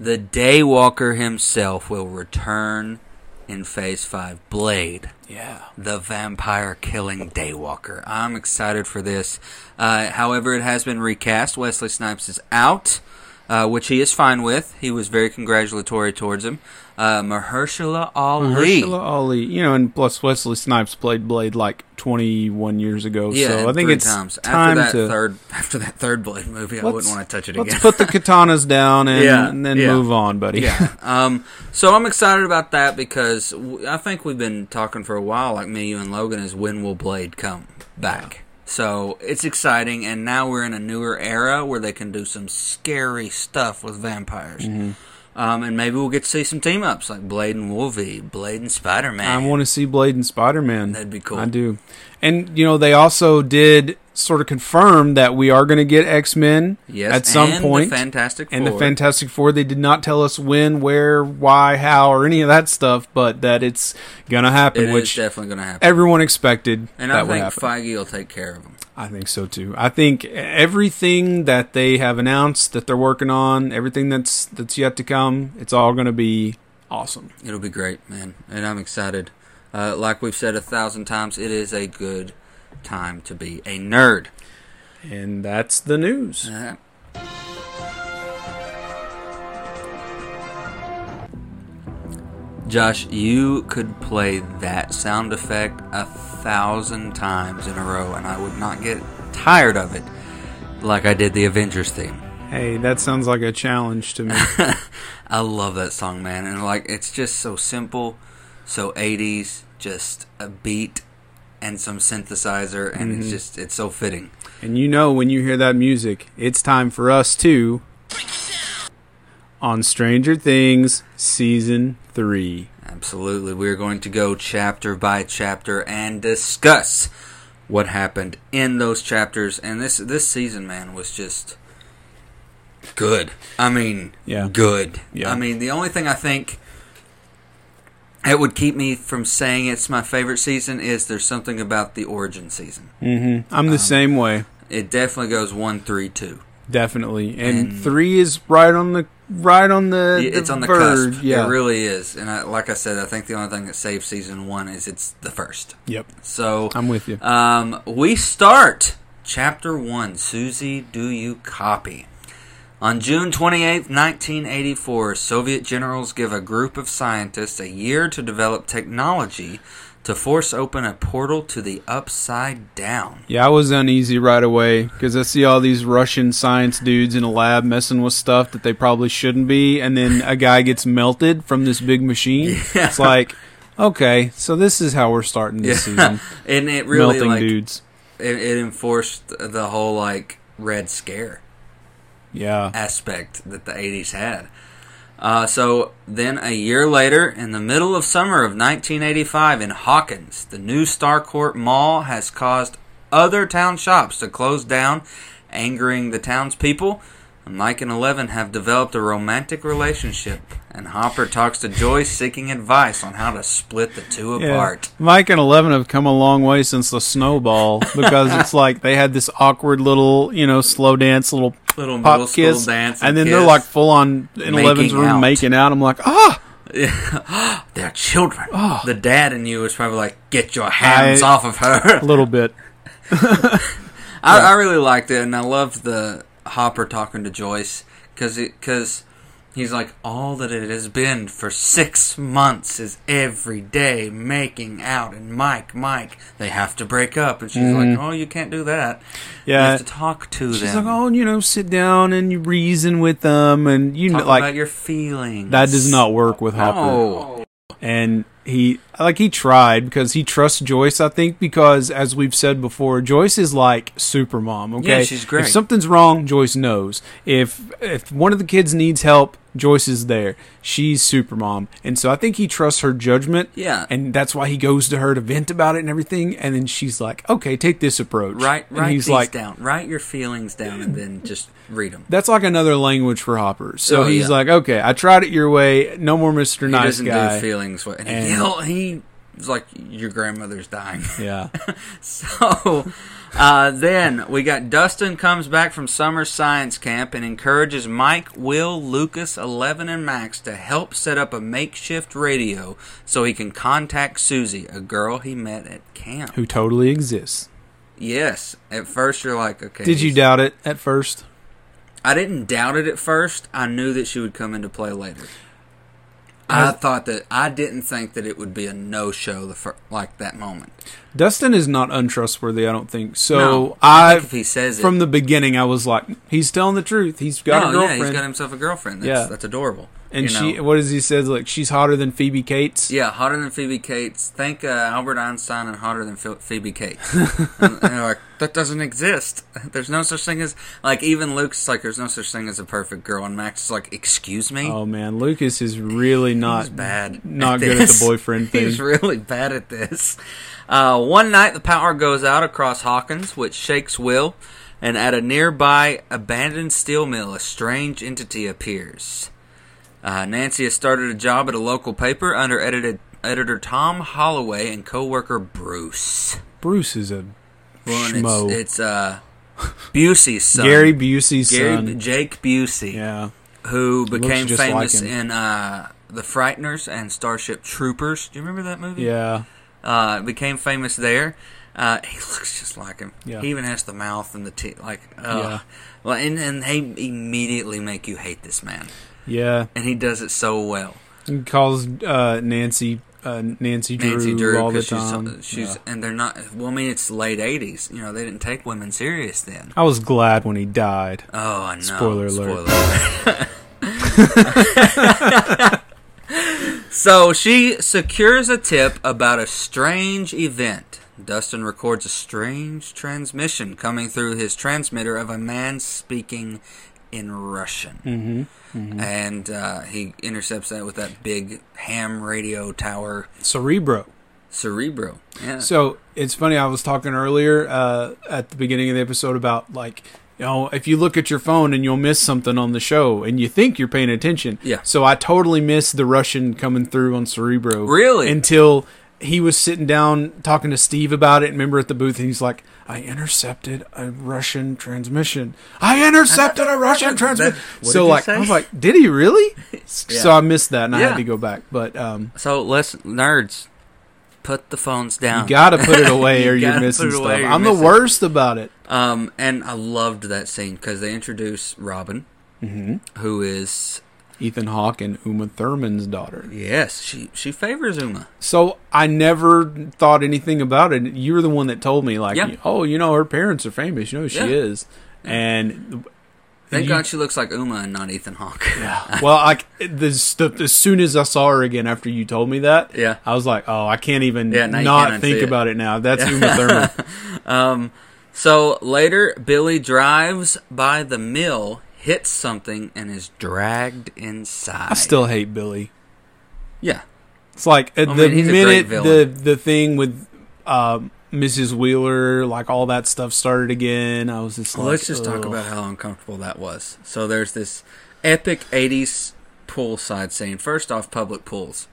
The Daywalker himself will return in Phase Five. Blade, yeah, the vampire killing Daywalker. I'm excited for this. Uh, however, it has been recast. Wesley Snipes is out. Uh, which he is fine with. He was very congratulatory towards him. Uh, Mahershala Ali. Mahershala Ali, you know, and plus Wesley Snipes played Blade like 21 years ago. Yeah, so I think it's times. time after that to third [laughs] after that third Blade movie. I wouldn't want to touch it again. let's put the katanas [laughs] down and, Yeah, and then yeah. move on, buddy. yeah. [laughs] Um, so I'm excited about that because I think we've been talking for a while, like me, you, and Logan, is when will Blade come back? So it's exciting, and now we're in a newer era where they can do some scary stuff with vampires. Mm-hmm. Um, and maybe we'll get to see some team ups like Blade and Wolvie, Blade and Spider Man. I want to see Blade and Spider Man. That'd be cool. I do. And, you know, they also did sort of confirm that we are going to get X Men Yes, at some and point. the Fantastic and the Four. Fantastic Four, they did not tell us when, where, why, how, or any of that stuff, but that it's going to happen, It is which definitely going to happen. everyone expected and I think. Feige will take care of them. I think so too. I think everything that they have announced that they're working on, everything that's that's yet to come, it's all going to be awesome. It'll be great, man, and I'm excited. Uh, like we've said a thousand times, it is a good time to be a nerd. And that's the news. Uh, Josh, you could play that sound effect a thousand times in a row, and I would not get tired of it like I did the Avengers theme. Hey, that sounds like a challenge to me. [laughs] I love that song, man, and like it's just so simple, so 80s, just a beat and some synthesizer, and it's mm-hmm. just it's so fitting. and you know when you hear that music, it's time for us to on Stranger Things season 3. Absolutely. We're going to go chapter by chapter and discuss what happened in those chapters. And this this season, man, was just good. I mean, Yeah. good. Yeah. I mean, the only thing I think it would keep me from saying it's my favorite season is there's something about the origin season. Mhm. I'm the same way. It definitely goes one, three, two. Definitely. And, And- 3 is right on the right on the, it's on the verge. cusp. Yeah. It really is. And I, like I said, I think the only thing that saves season one is it's the first. Yep. So I'm with you. Um, we start chapter one. Suzie, do you copy? On June 28, 1984, Soviet generals give a group of scientists a year to develop technology to force open a portal to the upside down. Yeah, I was uneasy right away because I see all these Russian science dudes in a lab messing with stuff that they probably shouldn't be, and then a guy gets melted from this big machine. [laughs] Yeah. It's like, okay, so this is how we're starting this season. [laughs] and it really Melting like dudes. it, it enforced the whole like red scare. Yeah. aspect that the 80s had. Uh, so then a year later, in the middle of summer of 1985 in Hawkins, the new Starcourt Mall has caused other town shops to close down, angering the townspeople. Mike and Eleven have developed a romantic relationship, and Hopper talks to Joyce seeking advice on how to split the two Yeah. apart. Mike and Eleven have come a long way since the snowball [laughs] because it's like they had this awkward little, you know, slow dance, little Little pop kiss, dance, and then they're like full on in Making Eleven's room out. making out. I'm like, ah, Yeah. [laughs] They're children. Oh. The dad in you is probably like, get your hands I- off of her. [laughs] a little bit. I, I really liked it, and I loved the Hopper talking to Joyce because because he's like, all that it has been for six months is every day making out, and Mike, Mike, they have to break up, and she's like, oh, you can't do that. Yeah. you Mm-hmm. Have to talk to She's them. like, oh, you know, sit down and you reason with them, and you talk know, like about your feelings. that does not work with Hopper. No. And he, like, he tried because he trusts Joyce. I think because, as we've said before, Joyce is like super mom. Okay, Yeah, she's great. If something's wrong, Joyce knows. If if one of the kids needs help, Joyce is there. She's super mom, and so I think he trusts her judgment. Yeah. and that's why he goes to her to vent about it and everything. And then she's like, "Okay, take this approach." Write, and write he's like, down. Write your feelings down, and then just read them. That's like another language for Hopper. So Oh, he's yeah. like, okay, I tried it your way. No more Mr. He Nice doesn't Guy. do feelings. And, And- he, yell- he was like, your grandmother's dying. yeah. [laughs] So uh, then we got Dustin comes back from summer science camp and encourages Mike, Will, Lucas, Eleven, and Max to help set up a makeshift radio so he can contact Suzie, a girl he met at camp. Who totally exists. Yes, at first you're like, okay. Did you doubt it at first? I didn't doubt it at first. I knew that she would come into play later. I, I- thought that I didn't think that it would be a no show the fir- like that moment. Dustin is not untrustworthy. I don't think so. No, I I think if he says it from the beginning, I was like, he's telling the truth. He's got no, a yeah, girlfriend, he's got himself a girlfriend. That's, Yeah. that's adorable. and she. know? What does he says? Like she's hotter than Phoebe Cates. Yeah, hotter than Phoebe Cates. Thank uh, Albert Einstein and hotter than Phoebe Cates. [laughs] and, and like, that doesn't exist. [laughs] There's no such thing as like even Luke's like, there's no such thing as a perfect girl, and Max is like, excuse me. Oh man, Lucas is really not He's bad. not good at the [laughs] boyfriend thing. He's really bad at this. Uh, one night, the power goes out across Hawkins, which shakes Will, and at a nearby abandoned steel mill, a strange entity appears. Uh, Nancy has started a job at a local paper under edited, editor Tom Holloway and co-worker Bruce. Bruce is a Well, schmo. it's, it's uh, Busey's son. Gary Busey's Gary son. Jake Busey Yeah, who became just like famous in uh, The Frighteners and Starship Troopers. Do you remember that movie? yeah. Uh, became famous there. Uh, he looks just like him. Yeah. He even has the mouth and the teeth. Like, Yeah. uh, well, and, and they immediately make you hate this man. Yeah, And he does it so well. he calls uh, Nancy uh, Nancy Drew, Nancy Drew, all the because she's, time. she's Yeah. and they're not. Well, I mean, it's late '80s. You know, they didn't take women serious then. I was glad when he died. Oh, I know. Spoiler alert. Spoiler alert. [laughs] [laughs] [laughs] so she secures a tip about a strange event. Dustin records a strange transmission coming through his transmitter of a man speaking in Russian. Mm-hmm. And uh, he intercepts that with that big ham radio tower Cerebro. Cerebro. Yeah. So it's funny. I was talking earlier uh, at the beginning of the episode about like you know if you look at your phone and you'll miss something on the show and you think you're paying attention. Yeah. So I totally missed the Russian coming through on Cerebro. Really? Until he was sitting down talking to Steve about it. Remember at the booth, and he's like, "I intercepted a Russian transmission. I intercepted a Russian [laughs] transmission." So like, say? I was like, "Did he really?" [laughs] So I missed that, and I had to go back. But um, so let's nerds put the phones down. you gotta put it [laughs] away, You or you're missing stuff. I'm the worst about it. Um, and I loved that scene because they introduce Robin, Mm-hmm. who is Ethan Hawke and Uma Thurman's daughter. yes, she she favors Uma. So I never thought anything about it. You were the one that told me, like, Yeah. oh, you know, her parents are famous. You know who she Yeah. is. And Thank you- God she looks like Uma and not Ethan Hawke. Yeah. well, like the. As soon as I saw her again after you told me that, Yeah. I was like, oh, I can't even Yeah, not think it. about it now. That's Uma Thurman. [laughs] Um, so later, Billy drives by the mill, hits something, and is dragged inside. I still hate Billy. yeah. It's like uh, I the mean, minute the the thing with um, Mrs. Wheeler, like all that stuff started again. I was just Well, like, let's just talk about how uncomfortable that was. So there's this epic '80s poolside scene. First off, public pools.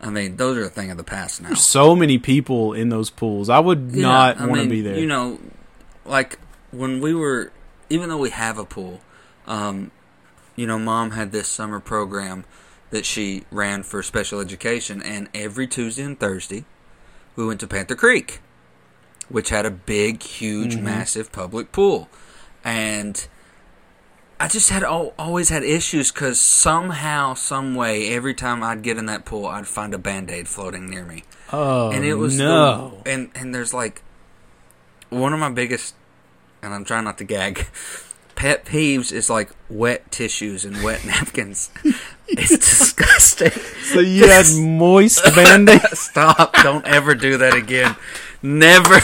I mean, those are a thing of the past now. so many people in those pools. I would Yeah, not want to be there. You know, like when we were, even though we have a pool, um, you know, mom had this summer program that she ran for special education, and every Tuesday and Thursday, we went to Panther Creek, which had a big, huge, Mm-hmm. massive public pool, and. I just had always had issues because somehow, some way, every time I'd get in that pool, I'd find a band aid floating near me oh and it was no. the, and and there's like one of my biggest and I'm trying not to gag [laughs] pet peeves is like wet tissues and wet [laughs] napkins. It's disgusting. So you had moist [laughs] band-aid. stop. Don't ever do that again. Never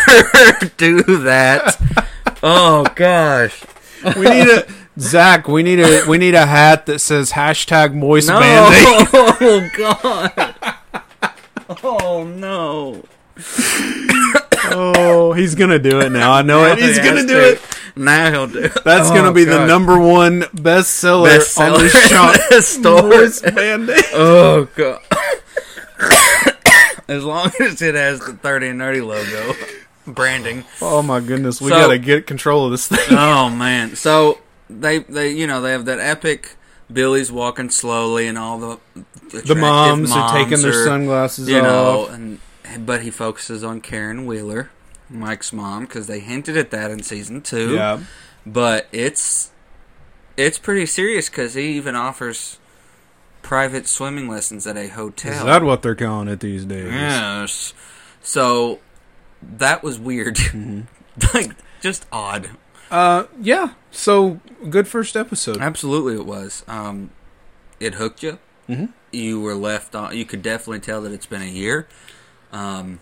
do that. Oh gosh. We need a Zach. We need a we need a hat that says hashtag moist no. Band-aid. oh god. Oh no Oh, he's gonna do it now. I know it. He's gonna do it. now he'll do it. That's Oh, gonna be the number one bestseller, bestseller on the [laughs] shop. in the store. Moist band-aid. Oh god. as long as it has the 30 and nerdy logo branding. Oh my goodness, we So- gotta get control of this thing. [laughs] Oh man. So they they you know, they have that epic Billy's walking slowly and all the The attractive moms, are taking their sunglasses you know, off. and but he focuses on Karen Wheeler, Mike's mom, because they hinted at that in season two. Yeah, But it's it's pretty serious because he even offers private swimming lessons at a hotel. Is that what they're calling it these days? Yes. So that was weird. [laughs] Mm-hmm. like just odd. Uh, yeah. So good first episode. Absolutely, it was. Um, it hooked you. Mm-hmm. You were left on. You could definitely tell that it's been a year. Um,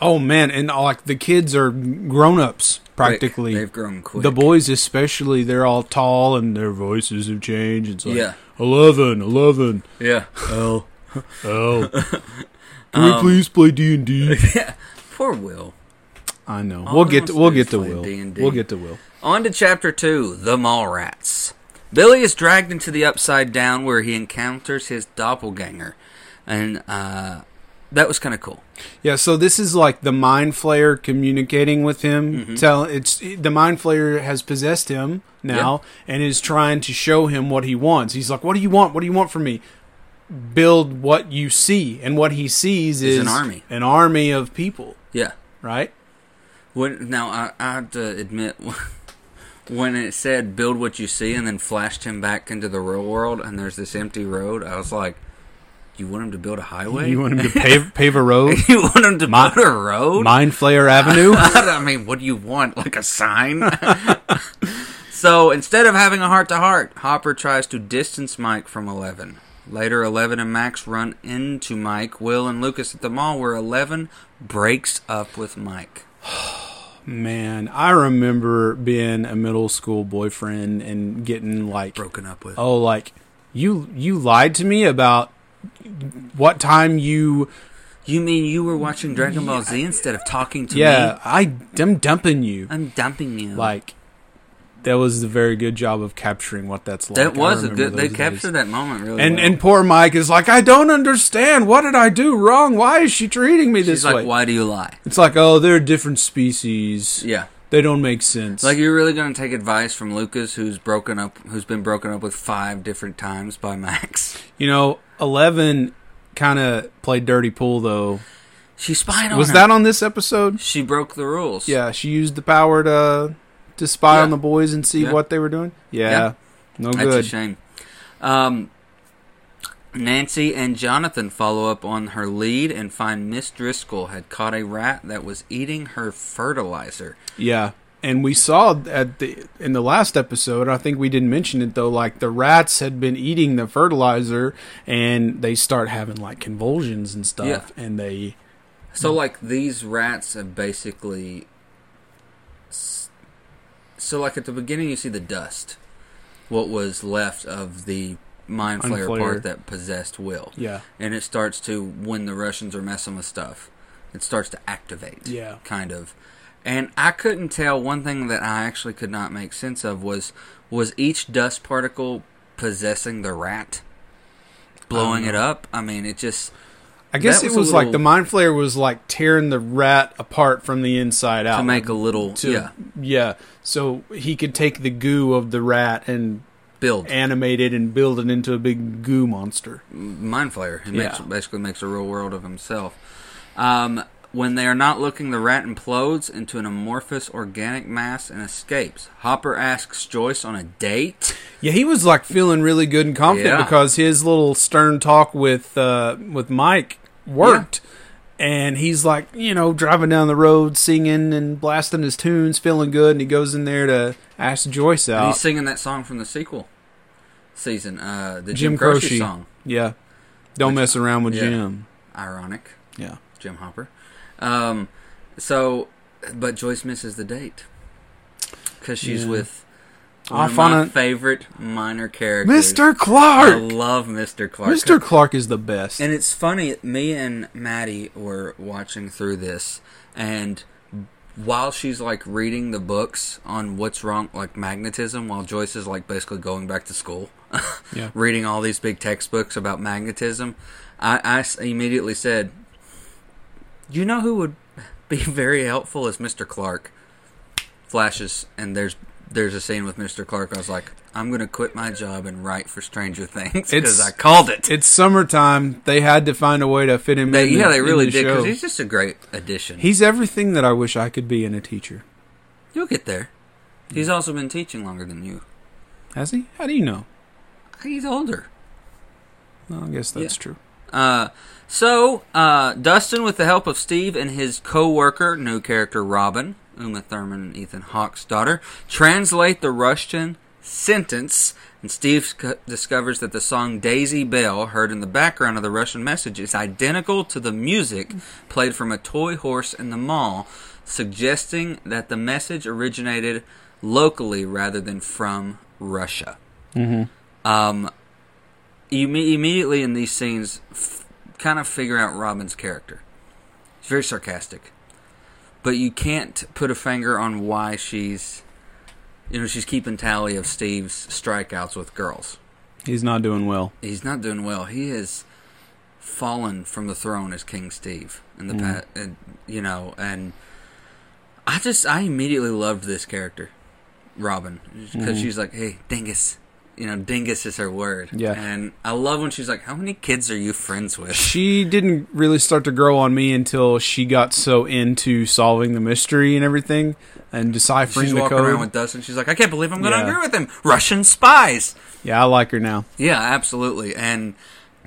Oh man, and like the kids are grown ups practically. They've grown quick. The boys, especially, they're all tall and their voices have changed. It's like Yeah. 11, 11, Yeah. L, L. [laughs] Can we Um, please play D and D? [laughs] yeah. Poor Will. I know. all We'll get to we'll get to Will. D&D. We'll get to Will. On to chapter two, the mall rats. Billy is dragged into the upside down where he encounters his doppelganger, and uh, that was kind of cool. Yeah, so this is like the mind flayer communicating with him. Mm-hmm. Tell it's the mind flayer has possessed him now and is trying to show him what he wants. He's like, "What do you want? What do you want from me?" Build what you see, and what he sees Is is an army. an army of people. Yeah. Right? When, now I, I have to admit, [laughs] when it said "build what you see" and then flashed him back into the real world, and there's this empty road, I was like, "You want him to build a highway? You want him to [laughs] pave pave a road? [laughs] you want him to Mi- build a road? Mind Flayer [laughs] Avenue? I mean, what do you want? Like a sign? so instead of having a heart to heart, Hopper tries to distance Mike from Eleven. Later, Eleven and Max run into Mike, Will, and Lucas at the mall, where Eleven breaks up with Mike. [sighs] Man, I remember being a middle school boyfriend and getting like Broken up with. oh like you you lied to me about what time you You mean you were watching Dragon Ball Z instead of talking to yeah me? i i'm dumping you I'm dumping you. like that was a very good job of capturing what that's like that was a good. They those captured days. that moment really and well. and poor mike is like i don't understand what did i do wrong why is she treating me She's this like, way "Why do you lie?" it's like oh they're different species Yeah. they don't make sense Like you're really going to take advice from Lucas, who's broken up, who's been broken up with five different times by Max. you know 11 kind of played dirty pool though She spied on was him. that on this episode She broke the rules. Yeah, she used the power to to spy Yeah. on the boys and see Yeah. what they were doing. Yeah, Yeah. no that's good. a shame. Um, Nancy and Jonathan follow up on her lead and find Miss Driscoll had caught a rat that was eating her fertilizer. Yeah, and we saw at the in the last episode. I think we didn't mention it though. Like the rats had been eating the fertilizer, and they start having like convulsions and stuff. Yeah. And they So, like, these rats have basically. So, like, at the beginning, you see the dust. What was left of the Mind Flayer Flayer. part that possessed Will. yeah And it starts to, when the Russians are messing with stuff, it starts to activate. Yeah. Kind of. And I couldn't tell, one thing that I actually could not make sense of was was each dust particle possessing the rat? Blowing Um, it up? I mean, it just. I guess That it was was like the mind flayer was like tearing the rat apart from the inside out To make a little. to- yeah. yeah. So he could take the goo of the rat and Build. animate it and build it into a big goo monster. mind flayer. He makes basically makes a real world of himself. Um, when they are not looking, the rat implodes into an amorphous organic mass and escapes. Hopper asks Joyce on a date. Yeah, he was like feeling really good and confident Yeah. because his little stern talk with uh, with Mike worked. And he's like, you know, driving down the road, singing and blasting his tunes, feeling good. And he goes in there to ask Joyce And out. he's singing that song from the sequel season, uh, the Jim Jim, Croce Croce. song. yeah, don't Which- mess around with yeah. Jim. Ironic, Yeah, Jim Hopper. Um, so, but Joyce misses the date because she's Yeah. with one Off of my a- favorite minor characters, Mr. Clark. I love Mr. Clark. Mr. Clark is the best. And it's funny, me and Maddie were watching through this, and while she's like reading the books on what's wrong, like magnetism, while Joyce is like basically going back to school, [laughs] Yeah. reading all these big textbooks about magnetism, I, I immediately said, "You know who would be very helpful is Mr. Clark." Flashes, and there's there's a scene with Mr. Clark. I was like, "I'm going to quit my job and write for Stranger [laughs] Things because I called it." it's summertime. They had to find a way to fit him They, in. yeah, the- they really the did because he's just a great addition. He's everything that I wish I could be in a teacher. You'll get there. He's also been teaching longer than you. Has he? How do you know? He's older. Well, I guess that's Yeah. true. Uh, so uh, Dustin, with the help of Steve and his co-worker, new character Robin, Uma Thurman and Ethan Hawke's daughter, translate the Russian sentence. And Steve sc- discovers that the song Daisy Bell, heard in the background of the Russian message, is identical to the music played from a toy horse in the mall, suggesting that the message originated locally rather than from Russia. Mm-hmm. Um, you me- immediately in these scenes f- kind of figure out Robin's character. She's very sarcastic, but you can't put a finger on why she's, you know, she's keeping tally of Steve's strikeouts with girls. He's not doing well. He's not doing well. He has fallen from the throne as King Steve in the Mm. past, and, you know, and I just I immediately loved this character, Robin, because Mhm. she's like, hey, dingus. You know, dingus is her word. Yeah. And I love when she's like, how many kids are you friends with? She didn't really start to grow on me until she got so into solving the mystery and everything and deciphering She's the walking code. around with Dustin. She's like, I can't believe I'm going to Yeah. agree with him. Russian spies. yeah, I like her now. Yeah, absolutely. And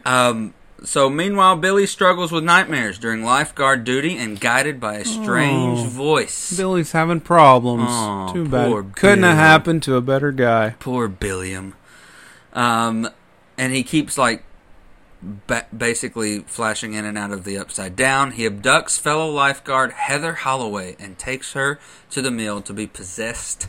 um, so, meanwhile, Billy struggles with nightmares during lifeguard duty and guided by a strange Oh. voice. Billy's having problems. Aw, Too poor bad. Couldn't have happened to a better guy. Poor Billiam. Um, and he keeps like ba- basically flashing in and out of the upside down. He abducts fellow lifeguard Heather Holloway and takes her to the mill to be possessed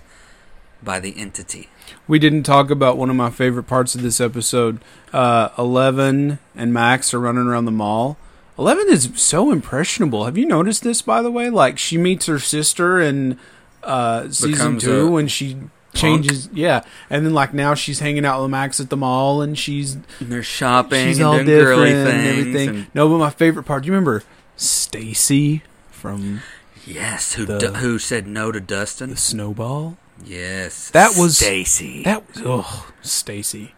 by the entity. We didn't talk about one of my favorite parts of this episode. Uh, Eleven and Max are running around the mall. Eleven is so impressionable. Have you noticed this, by the way? Like she meets her sister in uh, season Becomes two, a when she changes. Yeah, and then like now she's hanging out with Max at the mall, and she's And they're shopping she's and all different and everything. and- No, but my favorite part. Do you remember Stacy from yes, who The- du- who said no to Dustin? the Snowball? Yes, That was- Stacy. That was oh Stacy.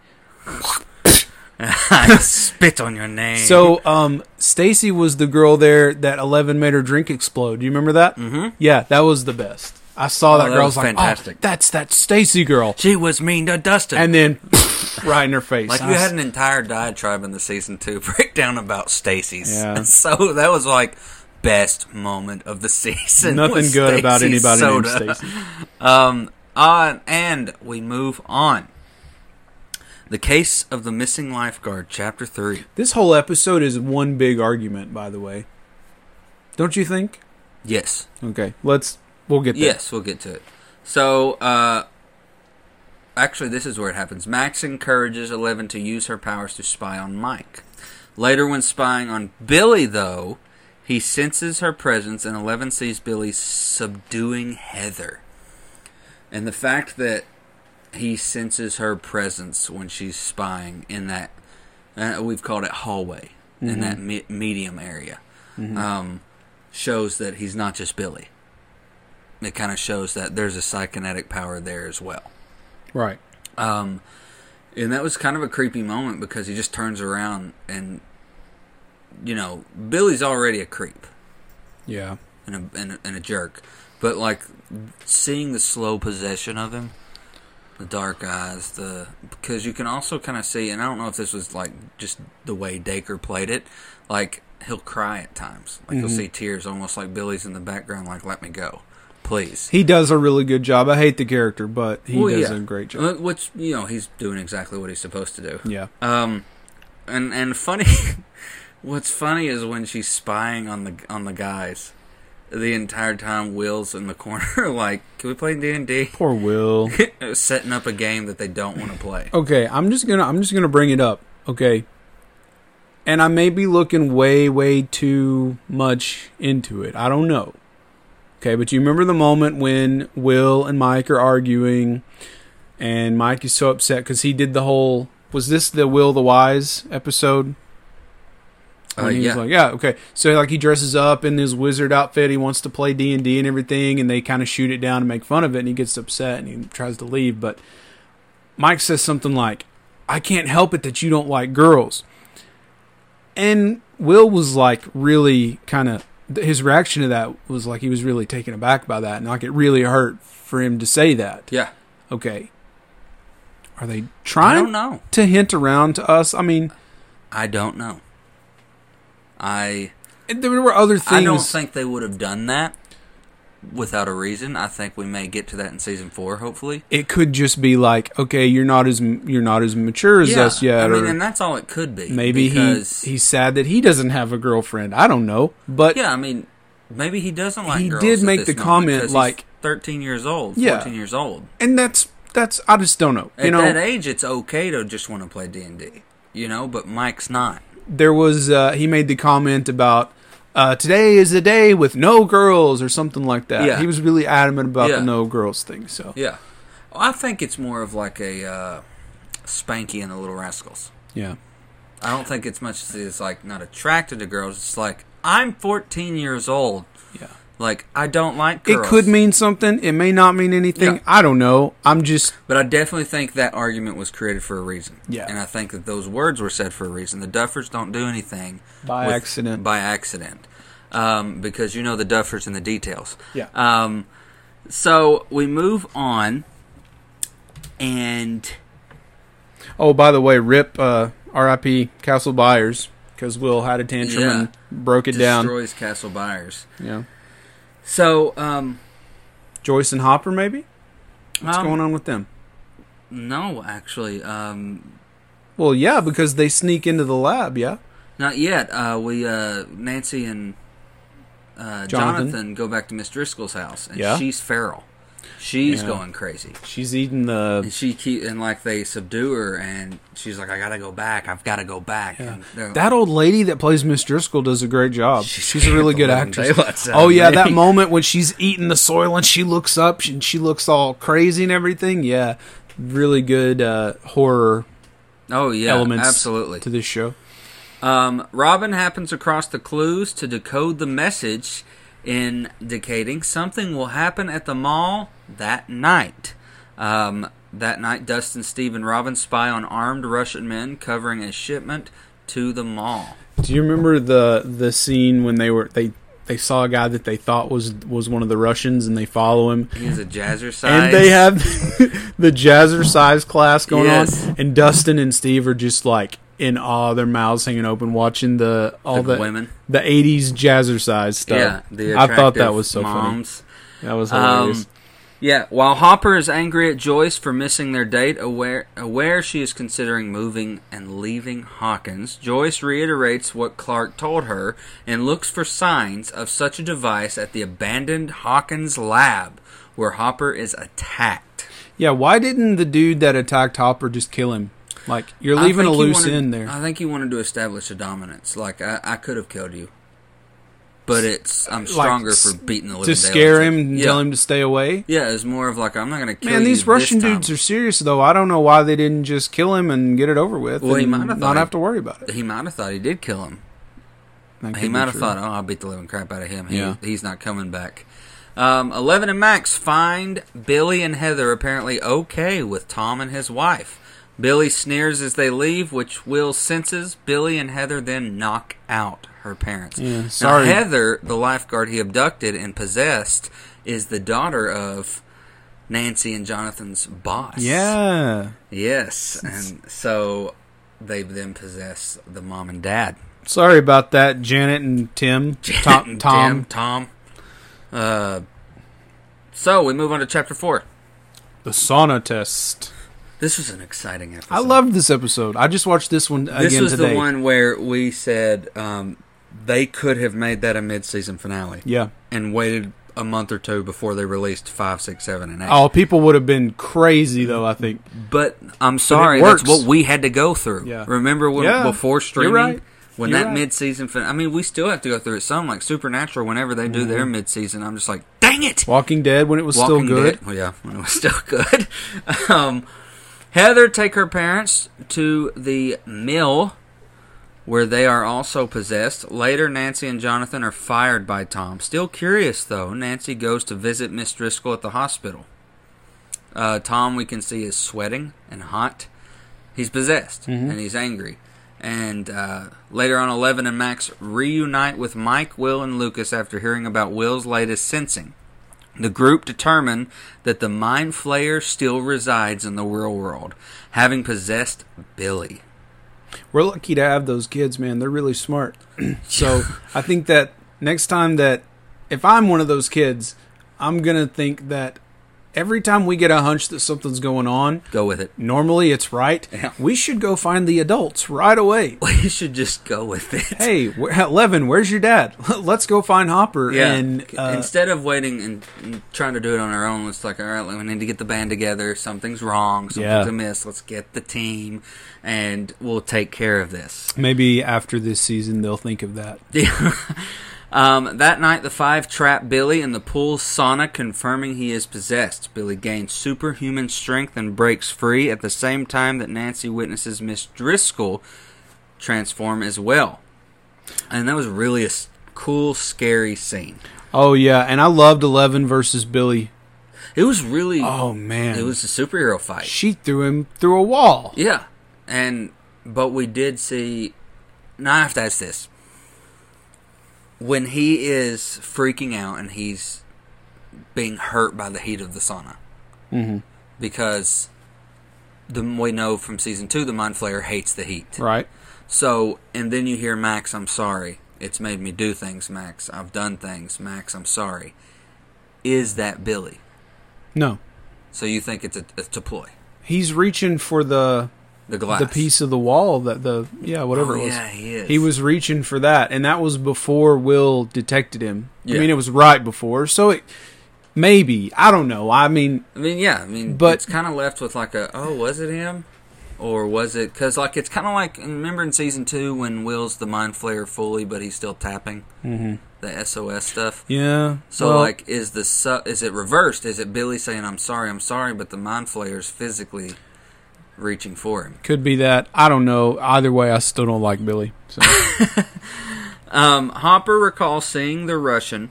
[laughs] I spit on your name. So, um, Stacy was the girl there that Eleven made her drink explode. Do you remember that? hmm Yeah, that was the best. I saw Oh, that that girl. I was was like, fantastic. "Oh, that's that Stacy girl," she was mean to Dustin. and then [laughs] right in her face. Like I you was- had an entire diatribe in the season two [laughs] breakdown about Stacy's. Yeah. [laughs] So that was like best moment of the season. nothing good about anybody soda. named Stacy. Um, on and we move on. The case of the missing lifeguard, chapter three. This whole episode is one big argument, by the way. Don't you think? Yes, Okay, let's. We'll get there. yes, we'll get to it. So, uh, actually, this is where it happens. Max encourages Eleven to use her powers to spy on Mike. Later, when spying on Billy, though, he senses her presence, and Eleven sees Billy subduing Heather. And the fact that he senses her presence when she's spying in that, uh, we've called it hallway, in Mhm. that me- medium area, Mhm. um, shows that he's not just Billy. It kind of shows that there's a psychonetic power there as well. right. Um, and that was kind of a creepy moment because he just turns around and, you know, Billy's already a creep Yeah. and a, and a, and a jerk. But, like, seeing the slow possession of him, the dark eyes, the. Because you can also kind of see, and I don't know if this was, like, just the way Dacre played it, like, he'll cry at times. Like, you'll Mhm. see tears almost like Billy's in the background, like, let me go. Please. He does a really good job. I hate the character, but he Well, does yeah. a great job. Which, you know, he's doing exactly what he's supposed to do. yeah. Um, and and funny, [laughs] what's funny is when she's spying on the on the guys, the entire time Will's in the corner, [laughs] like, can we play D and D? Poor Will. [laughs] Setting up a game that they don't want to play. Okay, I'm just gonna I'm just gonna bring it up. Okay. And I may be looking way, way too much into it. I don't know. Okay, but do you remember the moment when Will and Mike are arguing, and Mike is so upset because he did the whole. Was this the Will the Wise episode? Uh, he yeah, was like, yeah, okay. So like he dresses up in his wizard outfit. He wants to play D and D and everything, and they kind of shoot it down and make fun of it. And he gets upset and he tries to leave. But Mike says something like, "I can't help it that you don't like girls." And Will was like really kind of his reaction to that was like he was really taken aback by that, and like it really hurt for him to say that. yeah. Okay. Are they I trying don't know. to hint around to us? I mean, I don't know. I there were other things. I don't think they would have done that without a reason. I think we may get to that in season four, hopefully. it could just be like, okay, you're not as you're not as mature as us yet, I mean, and that's all it could be. maybe he he's sad that he doesn't have a girlfriend. I don't know, but yeah, I mean, maybe he doesn't like. He did make the comment comment, 'cause he's like- thirteen years old, Yeah. fourteen years old. and that's that's I just don't know. At you know, that age, it's okay to just want to play D and D, you know. But Mike's not. there was uh, he made the comment about uh, today is a day with no girls or something like that. Yeah. He was really adamant about Yeah. the no girls thing. So Yeah, well, I think it's more of like a uh, Spanky and the Little Rascals. yeah, I don't think it's much as it's like not attracted to girls. It's like I'm 14 years old. yeah. Like I don't like. It could mean something. It may not mean anything. Yeah. I don't know. I'm just But I definitely think that argument was created for a reason. Yeah. And I think that those words were said for a reason. The Duffers don't do anything By accident. By accident. Um, because you know the Duffers and the details. Yeah. Um, so we move on, and oh, by the way, Rip uh, R.I.P. Castle Byers because Will had a tantrum Yeah. and broke it down. destroys Castle Byers. Yeah, So, um, Joyce and Hopper maybe. What's um, going on with them? No, actually, um, Well, yeah, because they sneak into the lab. Yeah, not yet. Uh, we uh, Nancy and uh, Jonathan. Jonathan. go back to Miss Driscoll's house, and Yeah. she's feral. She's Yeah. going crazy. she's eating the. And she keep and like they subdue her, and she's like, "I gotta go back. I've got to go back." Yeah. That old lady that plays Miss Driscoll does a great job. She She's a really good actress. Oh yeah, me. that moment when she's eating the soil and she looks up and she looks all crazy and everything. Yeah, really good uh, horror oh yeah, elements absolutely. to this show. Um, Robin happens across the clues to decode the message, indicating something will happen at the mall that night. Um, that night, Dustin, Steve, and Robin spy on armed Russian men covering a shipment to the mall. Do you remember the the scene when they were they they saw a guy that they thought was was one of the Russians and they follow him He's a jazzercise. and they have [laughs] the jazzercise class going Yes. on and Dustin and Steve are just like in awe, their mouths hanging open, watching the all the the women. the '80s jazzercise stuff. Yeah, the I thought that was so moms. funny. That was hilarious. Um, yeah, while Hopper is angry at Joyce for missing their date, aware aware she is considering moving and leaving Hawkins, Joyce reiterates what Clark told her and looks for signs of such a device at the abandoned Hawkins lab where Hopper is attacked. yeah, why didn't the dude that attacked Hopper just kill him? Like you're leaving a loose wanted- end there. I think he wanted to establish a dominance. Like I, I could have killed you, but it's I'm stronger s- for beating the living to scare him and you. tell him to stay away. Yeah, it's more of like I'm not going to kill him. Man, these Russian dudes are serious though. I don't know why they didn't just kill him and get it over with. Well, he might have not thought have he- to worry about it. He might have thought he did kill him. He might have true. thought, "Oh, I'll beat the living crap out of him. He, Yeah. he's not coming back." Um, Eleven and Max find Billy and Heather apparently okay with Tom and his wife. Billy sneers as they leave, which Will senses. Billy and Heather then knock out her parents. Yeah, Now, sorry. Heather, the lifeguard he abducted and possessed, is the daughter of Nancy and Jonathan's boss. Yeah. Yes, and so they then possess the mom and dad. Sorry about that, Janet and Tim. [laughs] Tom. Tim, Tom. Tom. Uh, so we move on to chapter four. The sauna test. This was an exciting episode. I loved this episode. I just watched this one this. again was today. the one where we said um, they could have made that a mid-season finale Yeah. and waited a month or two before they released five, six, seven, and eight. Oh, people would have been crazy though. I think. But I'm sorry, that's what we had to go through. Yeah. Remember when Yeah, before streaming, right. when You're that right. mid-season fin- I mean, we still have to go through it. Some like Supernatural, whenever they do Mm-hmm. their mid-season, I'm just like, dang it! Walking Dead when it was Walking still good. Dead- well, yeah, [laughs] when it was still good. [laughs] um, Heather take her parents to the mill where they are also possessed. Later, Nancy and Jonathan are fired by Tom. Still curious, though, Nancy goes to visit Miss Driscoll at the hospital. Uh, Tom, we can see, is sweating and hot. He's possessed Mm-hmm. and he's angry. And uh, later on, Eleven and Max reunite with Mike, Will, and Lucas after hearing about Will's latest sensing. The group determined that the Mind Flayer still resides in the real world, having possessed Billy. We're lucky to have those kids, man. They're really smart. [clears throat] so I think that next time that if I'm one of those kids, I'm gonna think that every time we get a hunch that something's going on, Go with it. normally it's right. Yeah. We should go find the adults right away. [laughs] We should just go with it. Hey, [laughs] Levin, where's your dad? [laughs] Let's go find Hopper. Yeah. And uh, Instead of waiting and, and trying to do it on our own, it's like, all right, we need to get the band together. Something's wrong. Something's Yeah. amiss. Let's get the team, and we'll take care of this. maybe after this season they'll think of that. Yeah. Um, that night, the five trap Billy in the pool sauna, confirming he is possessed. Billy gains superhuman strength and breaks free at the same time that Nancy witnesses Miss Driscoll transform as well. And that was really a cool, scary scene. Oh yeah, and I loved Eleven versus Billy. It was really. Oh man, It was a superhero fight. she threw him through a wall. Yeah, and but we did see. Now I have to ask this: when he is freaking out and he's being hurt by the heat of the sauna, hmm because the we know from season two the Mind Flayer hates the heat. Right. So, and then you hear Max, "I'm sorry. It's made me do things, Max. I've done things, Max. I'm sorry." Is that Billy? No, So you think it's a, it's a ploy? he's reaching for the The glass, the piece of the wall that the yeah whatever Oh, it was. Yeah, he is. He was reaching for that, and that was before Will detected him. Yeah. I mean, it was right before, so it maybe I don't know. I mean, I mean, yeah. I mean, But- it's kind of left with like a, oh, was it him, or was it? Because like it's kind of like remember in season two when Will's the mind flayer fully, but he's still tapping mhm. the SOS stuff. yeah. So well, like, is the su- is it reversed? Is it Billy saying I'm sorry, I'm sorry, but the mind flayer's physically reaching for him? could be that. I don't know. Either way, I still don't like Billy. So [laughs] Um, Hopper recalls seeing the Russian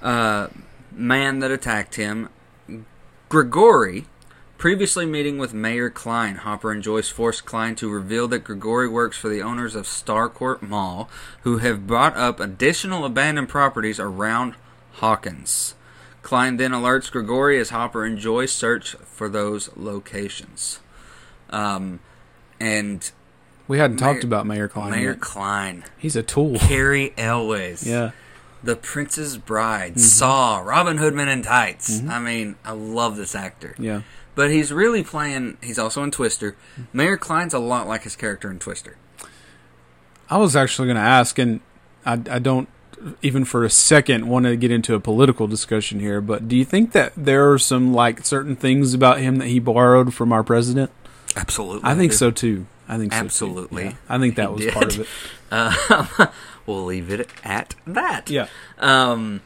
uh, man that attacked him, Grigori, previously meeting with Mayor Kline. Hopper and Joyce force Kline to reveal that Grigori works for the owners of Starcourt Mall, who have bought up additional abandoned properties around Hawkins. Kline then alerts Grigori as Hopper and Joyce search for those locations. Um, and we hadn't Mayor- talked about Mayor Kline. Mayor yet. Kline, He's a tool. Cary Elwes. yeah. The Princess Bride, Mm-hmm. Saw, Robin Hood Men in Tights. I mean, I love this actor. Yeah. But he's really playing, he's also in Twister. Mayor Kline's a lot like his character in Twister. I was actually going to ask, and I, I don't even for a second want to get into a political discussion here, but do you think that there are some like certain things about him that he borrowed from our president? Absolutely. I think so too. I think so. Absolutely. Yeah. I think that He was did. part of it. Uh, [laughs] we'll leave it at that. Yeah. Um,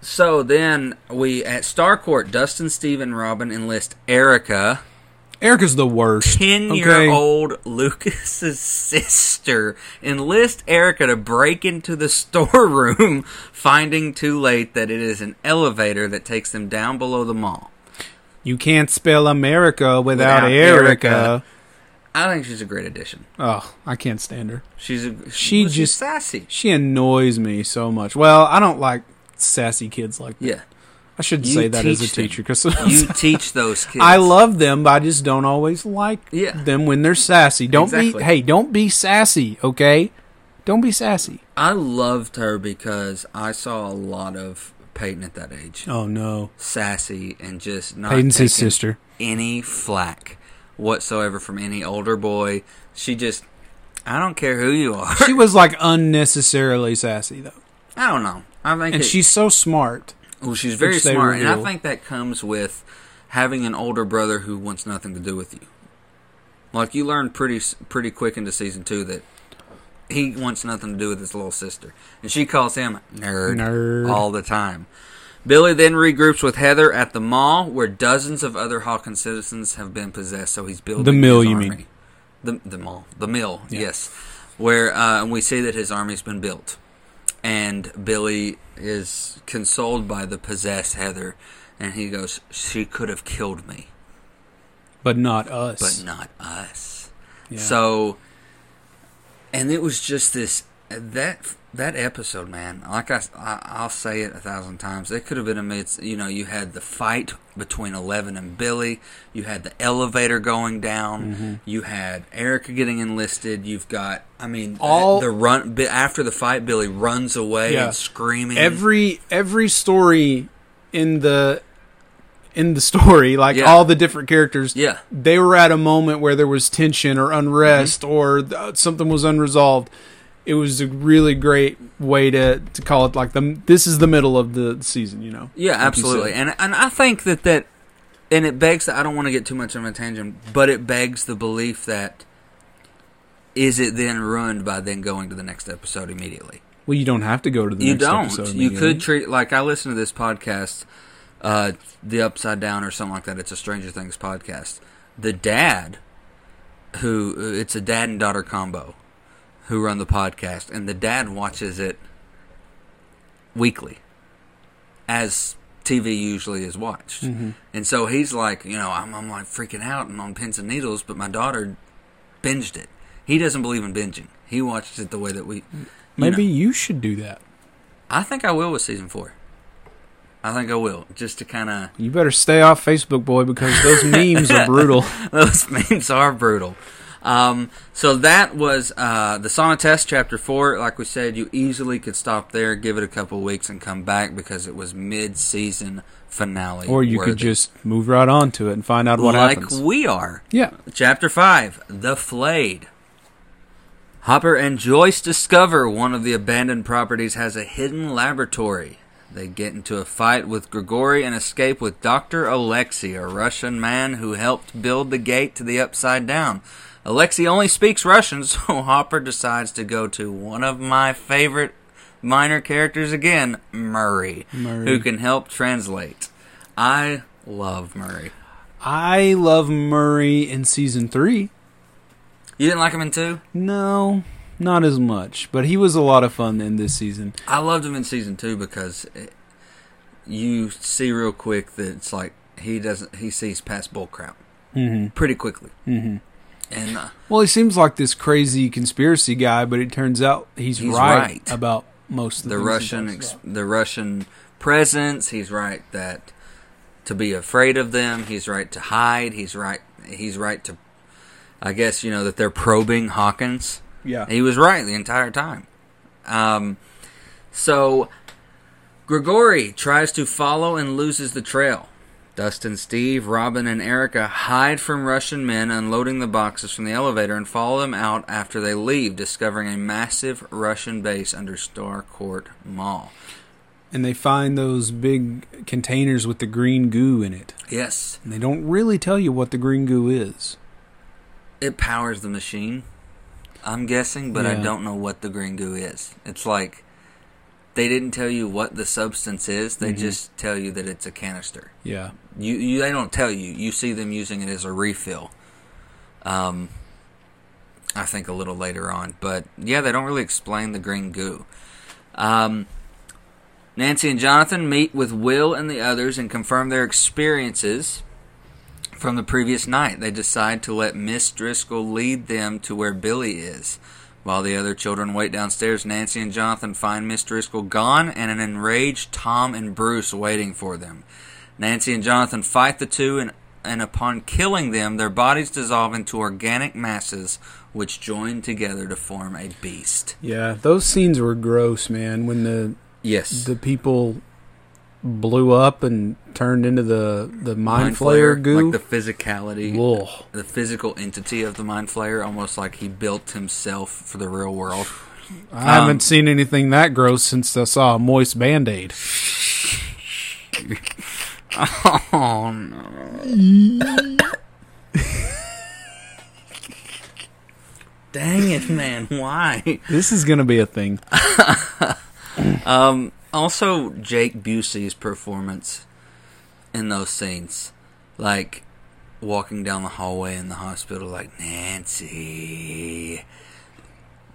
so then we, at Starcourt, Dustin, Steve, and Robin enlist Erica, Erica's the worst. 10 year old Lucas's sister enlist Erica to break into the [laughs] storeroom, finding too late that it is an elevator that takes them down below the mall. You can't spell America without, Without Erica. Erica. I think she's a great addition. Oh, I can't stand her. She's a, She well, she's just- sassy. She annoys me so much. Well, I don't like sassy kids like that. Yeah, I shouldn't You say that as a teacher because you [laughs] teach those kids. I love them, but I just don't always like Yeah. them when they're sassy. Don't Exactly. be hey, don't be sassy, okay? Don't be sassy. I loved her because I saw a lot of Peyton at that age, Oh no. sassy and just not Peyton's his sister. any flack whatsoever from any older boy. She just, I don't care who you are. She was like unnecessarily sassy though. I don't know. I think And it- she's so smart. well, she's very smart, and I think that comes with having an older brother who wants nothing to do with you. Like you learn pretty pretty quick into season two that he wants nothing to do with his little sister, and she calls him nerd, Nerd. all the time. Billy then regroups with Heather at the mall, where dozens of other Hawkins citizens have been possessed. So he's building The mill, you army. mean. the the mall, the mill, Yeah. yes, where uh, and we see that his army's been built, and Billy is consoled by the possessed Heather, and he goes, "She could have killed me, But not us. but not us." Yeah. So, and it was just this that that episode, man. Like I, I, will say it a thousand times. It could have been amidst. You know, you had the fight between Eleven and Billy. You had the elevator going down. Mm-hmm. You had Erica getting enlisted. You've got. I mean, All- the run after the fight. Billy runs away Yeah. and screaming. every every story in the in the story, like Yeah. all the different characters, yeah, they were at a moment where there was tension or unrest Mm-hmm. or th- something was unresolved. It was a really great way to, to call it like the this is the middle of the season, you know. Yeah, Like absolutely. And and I think that that and it begs that I don't want to get too much of a tangent, but it begs the belief that is it then ruined by then going to the next episode immediately? Well, you don't have to go to the next episode. you don't. You could treat like I listen to this podcast, uh, the Upside Down or something like that. It's a Stranger Things podcast. The dad, who it's a dad and daughter combo, who run the podcast, and the dad watches it weekly, as TV usually is watched. Mhm. And so he's like, you know, I'm, I'm like freaking out and on pins and needles, but my daughter binged it. He doesn't believe in binging. He watches it the way that we. you Maybe know. you should do that. I think I will with season four. I think I will, just to kind of. You better stay off Facebook, boy, because those [laughs] memes are brutal. [laughs] Those memes are brutal. Um, so that was uh, the Sauna Test, Chapter 4. Like we said, you easily could stop there, give it a couple weeks, and come back because it was mid season finale. Or you worthy. could just move right on to it and find out what like happens. we are. Yeah. Chapter 5 The Flayed. Hopper and Joyce discover one of the abandoned properties has a hidden laboratory. They get into a fight with Grigori and escape with Dr. Alexei, a Russian man who helped build the gate to the Upside Down. Alexei only speaks Russian, [laughs] so Hopper decides to go to one of my favorite minor characters again, Murray, Murray. who can help translate. I love Murray. I love Murray in season three. You didn't like him in two? No, not as much, but he was a lot of fun in this season. I loved him in season two because it, you see real quick that it's like he doesn't he sees past bullcrap Mm-hmm. pretty quickly, Mm-hmm. and uh, Well, he seems like this crazy conspiracy guy, but it turns out he's, He's right, right. about most of the, the things he Russian ex- the Russian presence. He's right that to be afraid of them. He's right to hide. He's right. He's right to. I guess you know that they're probing Hawkins. Yeah. He was right the entire time. Um, so Grigori tries to follow and loses the trail. Dustin, Steve, Robin, and Erica hide from Russian men unloading the boxes from the elevator and follow them out after they leave, discovering a massive Russian base under Starcourt Mall. And they find those big containers with the green goo in it. Yes, And they don't really tell you what the green goo is. it powers the machine, I'm guessing, but I don't know what the green goo is. It's like they didn't tell you what the substance is, they Mhm. just tell you that it's a canister. Yeah. You, you they don't tell you. You see them using it as a refill. Um, I think a little later on, but yeah, they don't really explain the green goo. Um, Nancy and Jonathan meet with Will and the others and confirm their experiences from the previous night. They decide to let Miss Driscoll lead them to where Billy is. While the other children wait downstairs, Nancy and Jonathan find Miss Driscoll gone and an enraged Tom and Bruce waiting for them. Nancy and Jonathan fight the two, and, and upon killing them, their bodies dissolve into organic masses which join together to form a beast. Yeah. Those scenes were gross, man. When the Yes. the people blew up and turned into the the mind, flayer, goo. Like the physicality, Ugh. the physical entity of the mind flayer, almost like he built himself for the real world. I haven't Um, seen anything that gross since I saw a moist band aid. [laughs] Oh no! [laughs] Dang it, man! Why? This is gonna be a thing. [laughs] Um, also, Jake Busey's performance in those scenes, like walking down the hallway in the hospital, like Nancy,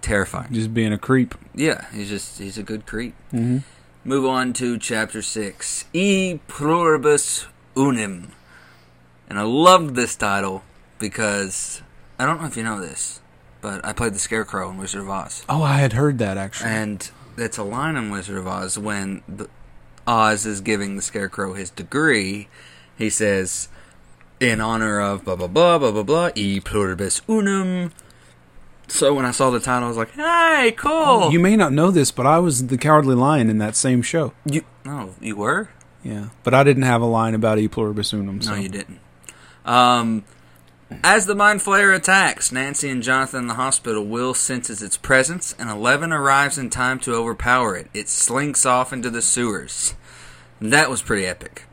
terrifying. Just being a creep. Yeah, he's just he's a good creep. Mm-hmm. Move on to chapter six, E Pluribus Unum, and I loved this title because I don't know if you know this, but I played the Scarecrow in Wizard of Oz, Oh, I had heard that actually. and it's a line in Wizard of Oz when the, Oz is giving the Scarecrow his degree. He says, "In honor of blah blah blah blah blah blah e pluribus unum." So when I saw the title, I was like, "Hey, cool!" You may not know this, but I was the Cowardly Lion in that same show. You, no, you were. Yeah, but I didn't have a line about E pluribus unum. So. No, you didn't. Um, as the Mind Flayer attacks Nancy and Jonathan in the hospital, Will senses its presence, and Eleven arrives in time to overpower it. It slinks off into the sewers. That was pretty epic.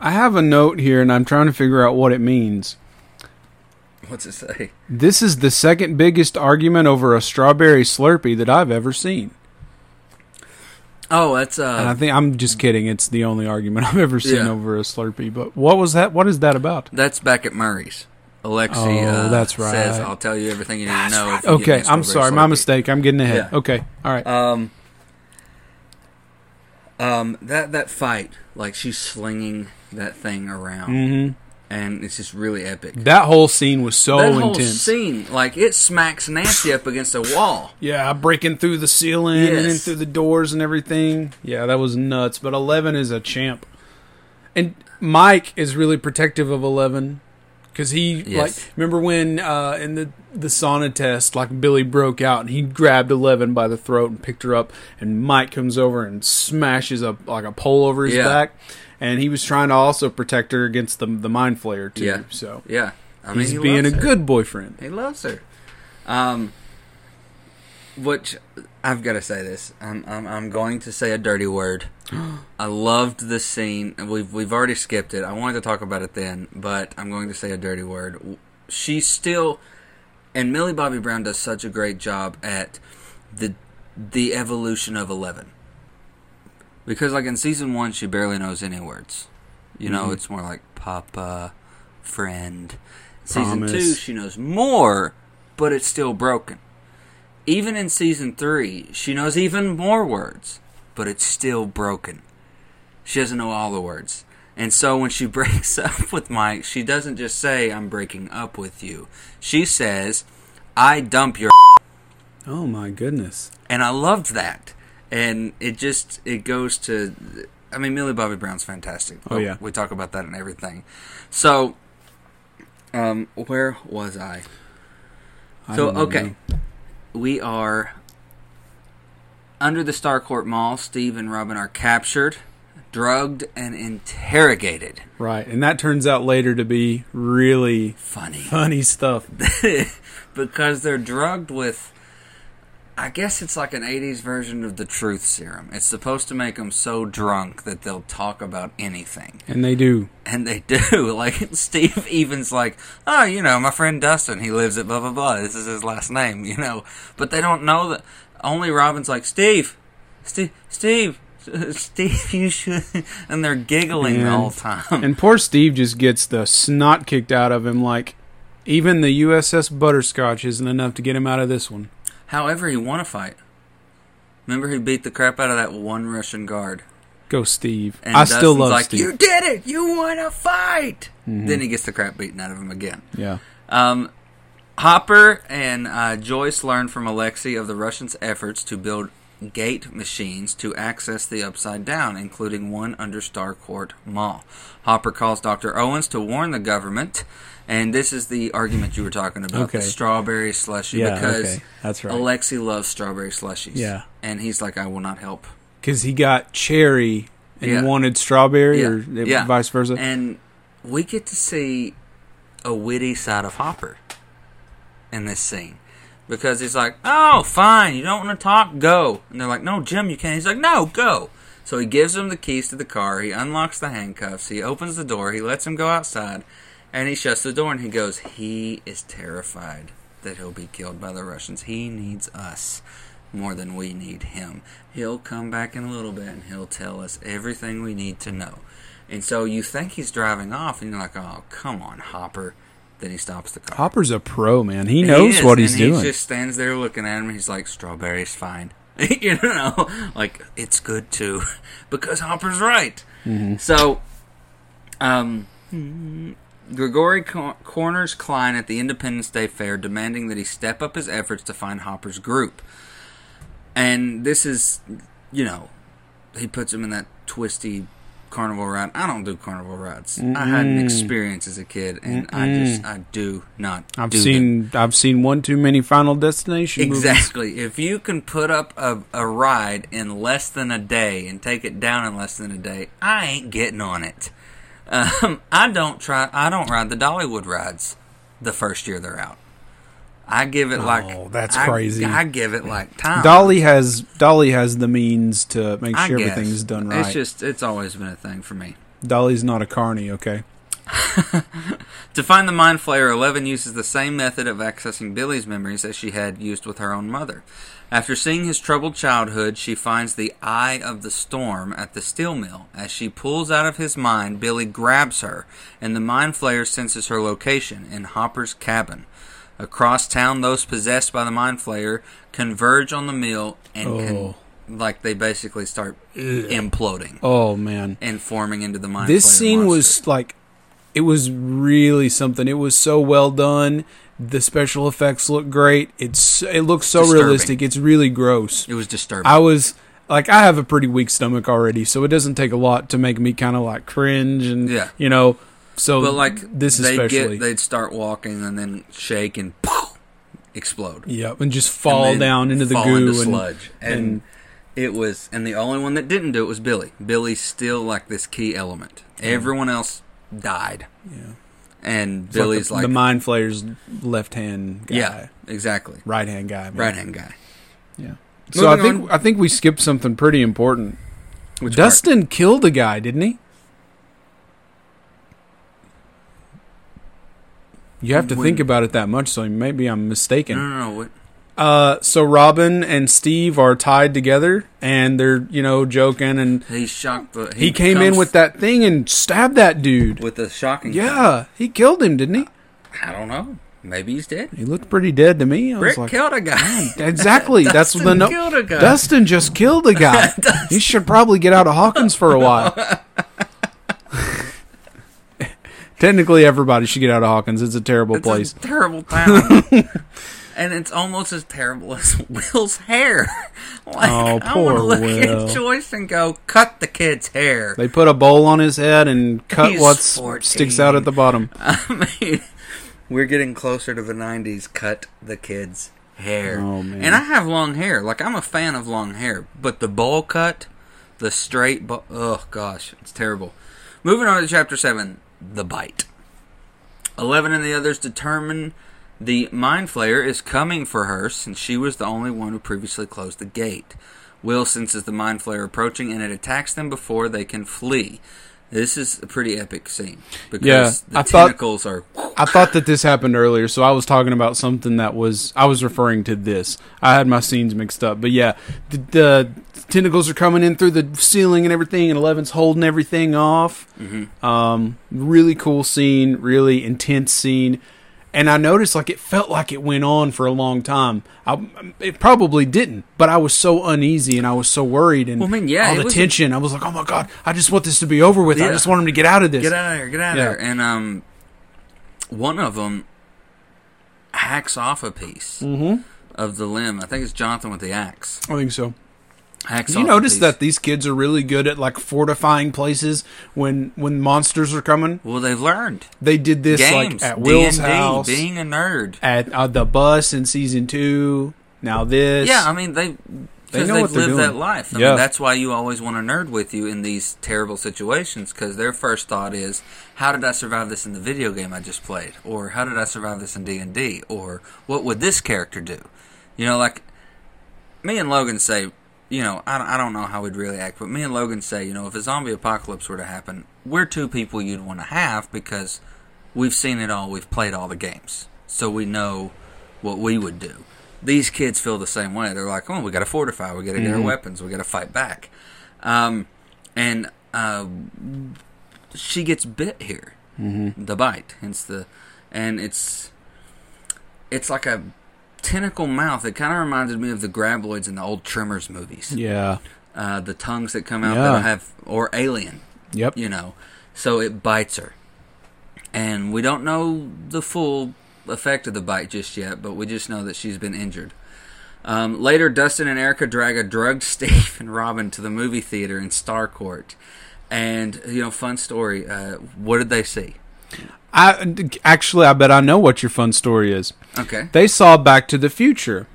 I have a note here, and I'm trying to figure out what it means. What's it say? This is the second biggest argument over a strawberry Slurpee that I've ever seen. Oh, that's And I uh, think I'm just kidding. It's the only argument [laughs] I've ever seen Yeah. over a Slurpee. But what was that? What is that about? that's back at Murray's. Alexei Oh, uh, that's right. says, "I'll tell you everything you need to know." if you give me Okay, I'm sorry, my mistake. I'm getting ahead. Yeah. Okay, all right. Um, um, that that fight, like she's slinging that thing around, hmm and it's just really epic. That whole scene was so that whole intense. scene, like it smacks Nancy up against a wall. Yeah, breaking through the ceiling and then through the doors and everything. Yeah, that was nuts. But Eleven is a champ, and Mike is really protective of Eleven because he Yes. like remember when uh, in the the sauna test, like Billy broke out and he grabbed Eleven by the throat and picked her up, and Mike comes over and smashes a like a pole over his Yeah. back, and he was trying to also protect her against the the mind flayer too. Yeah. So Yeah, I mean, he's he being a her. good boyfriend. He loves her. Um, which I've got to say this. I'm, I'm I'm going to say a dirty word. [gasps] I loved the scene. We've we've already skipped it. I wanted to talk about it then, but I'm going to say a dirty word. She's still, and Millie Bobby Brown does such a great job at the the evolution of Eleven. Because like in season one, she barely knows any words. You know, Mhm. it's more like Papa, friend. Season two, she knows more, but it's still broken. Even in season three, she knows even more words, but it's still broken. She doesn't know all the words. And so when she [laughs] breaks up with Mike, she doesn't just say, I'm breaking up with you. She says, I dump your. Oh my goodness. And I loved that. And it just, it goes to. I mean, Millie Bobby Brown's fantastic. Oh, yeah. We talk about that and everything. So, um, where was I? I So okay, know. we are under the Starcourt Mall. Steve and Robin are captured, drugged, and interrogated. Right, and that turns out later to be really Funny funny stuff. [laughs] because they're drugged with. I guess it's like an '80s version of the truth serum. It's supposed to make them so drunk that they'll talk about anything, And they do. and they [laughs] do. Like Steve even's like, "Oh, you know, my friend Dustin, he lives at blah blah blah. This is his last name, you know." But they don't know that. Only Robin's like, "Steve, Steve, Steve, [laughs] Steve, you should," [laughs] and they're giggling the whole time. And poor Steve just gets the snot kicked out of him like even the USS Butterscotch isn't enough to get him out of this one. However, he won a fight. Remember, he beat the crap out of that one Russian guard. Go Steve. And I still love like, Steve. You did it! You won a fight! Mhm. Then he gets the crap beaten out of him again. yeah. Um, Hopper and uh, Joyce learn from Alexei of the Russians' efforts to build gate machines to access the Upside Down, including one under Starcourt Mall. Hopper calls Dr. Owens to warn the government, and this is the argument you were talking about Okay. the strawberry slushy, Yeah, because okay. That's right. Alexei loves strawberry slushies. Yeah. And he's like, I will not help. Cuz he got cherry and Yeah. wanted strawberry Yeah. or Yeah. vice versa. And we get to see a witty side of Hopper in this scene. Because he's like, oh, fine, you don't want to talk, go. And they're like, no, Jim, you can't. He's like, no, go. So he gives him the keys to the car, he unlocks the handcuffs, he opens the door, he lets him go outside, and he shuts the door and he goes, he is terrified that he'll be killed by the Russians. He needs us more than we need him. He'll come back in a little bit and he'll tell us everything we need to know. And so you think he's driving off, and you're like, "Oh, come on, Hopper!" Then he stops the car. Hopper's a pro, man. He knows is, what he's doing. He just stands there looking at him. He's like, "Strawberry's fine," [laughs] you know, like it's good too, [laughs] because Hopper's right. Mhm. So, um, Grigori co- corners Kline at the Independence Day Fair, demanding that he step up his efforts to find Hopper's group. And this is, you know, he puts him in that twisty carnival ride. I don't do carnival rides. I had an experience as a kid, and I just I do not. I've do them. seen I've seen one too many Final Destination movies. Exactly. If you can put up a, a ride in less than a day and take it down in less than a day, I ain't getting on it. [laughs] Um, I don't try. I don't ride the Dollywood rides the first year they're out. I give it like Oh, that's I- crazy. I give it like time. Dolly has Dolly has the means to make sure everything's done right. It's just it's always been a thing for me. Dolly's not a carny, okay? [laughs] To find the Mind Flayer, Eleven uses the same method of accessing Billy's memories as she had used with her own mother. After seeing his troubled childhood, she finds the Eye of the Storm at the steel mill. As she pulls out of his mind, Billy grabs her, and the Mind Flayer senses her location in Hopper's cabin. Across town, those possessed by the Mind Flayer converge on the mill and Oh. can, like they basically start imploding Oh man. and forming into the Mind This scene monster. was like it was really something. It was so well done. The special effects look great. It's it looks so Disturbing. realistic. It's really gross. it was disturbing. I was like I have a pretty weak stomach already, so it doesn't take a lot to make me kind of like cringe and Yeah. you know. So But like this they'd especially, get, they'd start walking and then shake and poof, [laughs] explode. yep, and just fall And down into the goo into and sludge. And, and- it was, and the only one that didn't do it was Billy. Billy's still like this key element. Everyone else died, yeah. and It's like Billy's the, like, the mind flayer's left hand guy, yeah, exactly, right hand guy, right hand guy. Yeah. So I Moving think I think we skipped something pretty important. Which Dustin killed a guy, didn't he? You have to When- think about it that much, so maybe I'm mistaken. No, no, no. What? Uh, so Robin and Steve are tied together, and they're you know joking, and He shocked the. he, came in with that thing and stabbed that dude. with a shocking. Yeah, he killed him, didn't he? I don't know. Maybe he's dead. He looked pretty dead to me. I was Rick like, killed a guy. exactly. [laughs] That's the no. killed a guy. Dustin just killed a guy. [laughs] he should probably get out of Hawkins for a while. [laughs] Technically, everybody should get out of Hawkins. It's a terrible It's place. a terrible [laughs] town. and it's almost as terrible as [laughs] Will's hair. [laughs] like, Oh, I poor want to look Will. at Joyce and go, cut the kid's hair. They put a bowl on his head and cut what sticks out at the bottom. I mean, we're getting closer to the 90s. Cut the kid's hair. Oh, man. And I have long hair. Like, I'm a fan of long hair. But the bowl cut, the straight, bo- oh gosh, it's terrible. Moving on to chapter 7 The Bite. Eleven and the others determine the Mind Flayer is coming for her since she was the only one who previously closed the gate. Will senses the Mind Flayer approaching and it attacks them before they can flee. This is a pretty epic scene because Yeah, the I thought- tentacles are. I thought that this happened earlier, so I was talking about something that was I was referring to this. I had my scenes mixed up, but yeah, the, the tentacles are coming in through the ceiling and everything, and Eleven's holding everything off. Mhm. Um, really cool scene, really intense scene, and I noticed like it felt like it went on for a long time. I, it probably didn't, but I was so uneasy and I was so worried and Well, I mean, yeah, all the was tension. I was like, oh my god, I just want this to be over with. I just want him to get out of this. Get out of there! Get out of Yeah. there! And um, one of them hacks off a piece Mm-hmm. of the limb. I think it's Jonathan with the axe. I think so. Hacks you notice that these kids are really good at like fortifying places when when monsters are coming. Well, they've learned They did this games, like at Will's D&D, house, being a nerd. at uh, the bus in season two. Now this, Yeah, I mean they They know they what have they're lived that doing. life. I Yeah. mean, that's why you always want a nerd with you in these terrible situations because their first thought is, "How did I survive this in the video game I just played?" Or "How did I survive this in D and D?" Or "What would this character do?" You know, like me and Logan say. You know, I don't, I don't know how we'd really act, but me and Logan say, you know, if a zombie apocalypse were to happen, we're two people you'd want to have because we've seen it all, we've played all the games, so we know what we would do. These kids feel the same way. They're like, oh, we got to fortify, we got to get our Mhm. weapons, we got to fight back. Um, and uh, she gets bit here, Mm-hmm. the bite, hence the, and it's it's like a tentacle mouth. It kind of reminded me of the graboids in the old Tremors movies. yeah, Uh, the tongues that come out Yeah. that have, or Alien yep, you know. So it bites her. and we don't know the full effect of the bite just yet, but we just know that she's been injured. Um, later, Dustin and Erica drag a drugged [laughs] Steve and Robin to the movie theater in Starcourt, and you know, fun story. Uh, what did they see? I actually, I bet I know what your fun story is. Okay, They saw Back to the Future.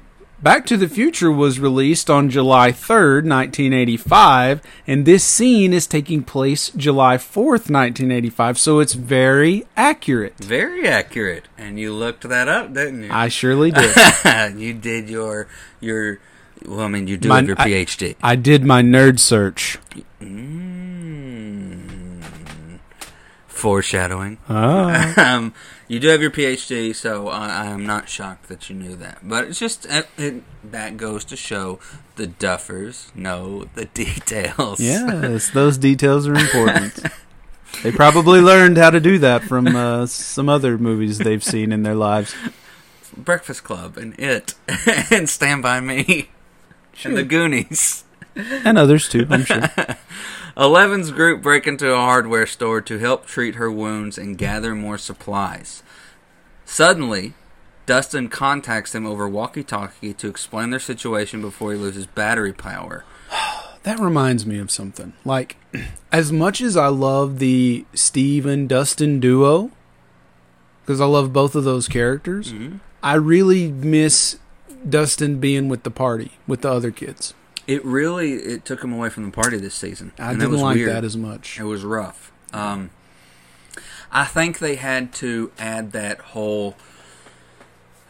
Back to the Future was released on July 3rd, 1985, and this scene is taking place July 4th, 1985, so it's very accurate. very accurate. And you looked that up, didn't you? I surely [laughs] did. you did your your. Well, I mean, you do Mine- have your I- PhD. I did my nerd search. Mm. Foreshadowing. Ah. [laughs] um, you do have your PhD, so I, I am not shocked that you knew that. But it's just it, it, that goes to show the Duffers know the [laughs] details. yes, those details are important. [laughs] They probably learned how to do that from uh, some other movies they've seen in their lives. Breakfast Club and It and Stand by Me and the Goonies. And others too, I'm sure. Eleven's group break into a hardware store to help treat her wounds and gather more supplies. Suddenly, Dustin contacts them over walkie-talkie to explain their situation before he loses battery power. [sighs] That reminds me of something. Like, [clears throat] as much as I love the Steve and Dustin duo, because I love both of those characters, mm-hmm. I really miss Dustin being with the party with the other kids. It really it took him away from the party this season. I and didn't like weird. that as much. It was rough. Um, I think they had to add that whole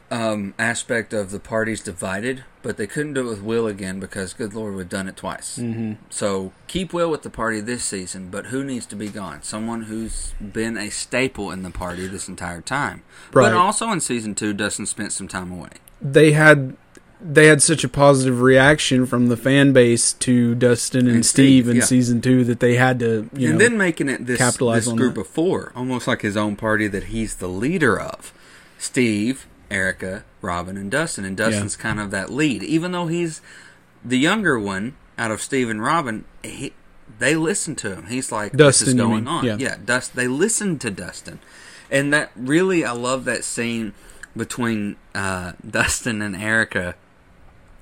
um, aspect of the parties divided, but they couldn't do it with Will again because, good lord, we've done it twice. Mm-hmm. So keep Will with the party this season, but who needs to be gone? Someone who's been a staple in the party this entire time. Right. But also in season two, Dustin spent some time away. They had they had such a positive reaction from the fan base to Dustin and, And Steve, Steve, in yeah. season two that they had to you and know then making it this, capitalize this on group that. of four, almost like his own party that he's the leader of. Steve, Erica, Robin, and Dustin. And Dustin's kind of that lead. Even though he's the younger one out of Steve and Robin, he, they listen to him. He's like, this is going on. yeah. Dust, they listen to Dustin. And that really, I love that scene between uh, Dustin and Erica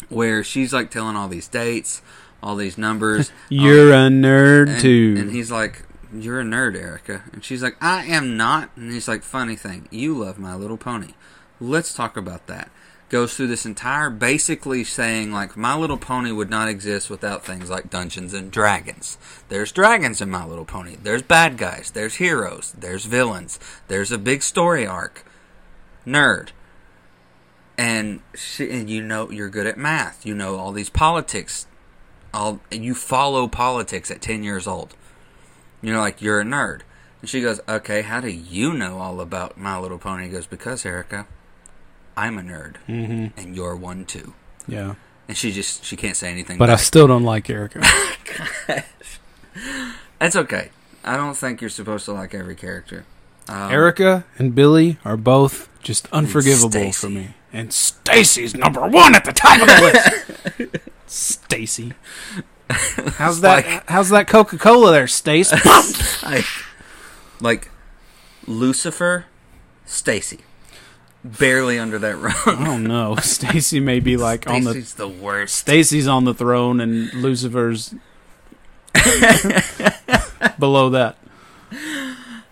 where she's like telling all these dates, all these numbers. [laughs] you're a nerd And, too. and he's like, You're a nerd, Erica. And she's like, I am not. And he's like, Funny thing, you love My Little Pony. Let's talk about that. Goes through this entire basically saying, like, My Little Pony would not exist without things like Dungeons and Dragons. There's dragons in My Little Pony. There's bad guys. There's heroes. There's villains. There's a big story arc. Nerd. And, she, and you know you're good at math. You know all these politics all you follow politics at 10 years old. You're like, you're a nerd. And she goes, okay, how do you know all about My Little Pony? He goes, because, Erica, I'm a nerd. mm-hmm. And you're one too. Yeah, And she just, she can't say anything. but I still don't like Erica. [laughs] That's okay. I don't think you're supposed to like every character. Um, Erica and Billy are both just unforgivable Stacy. for me. And Stacy's number one at the top of the list. [laughs] Stacy. How's that? like- how's that Coca Cola there, Stace? [laughs] I, like, Lucifer, Stacy. Barely under that I rung. don't know. [laughs] Stacy may be like on the Stacy's the worst. Stacy's on the throne and Lucifer's below that.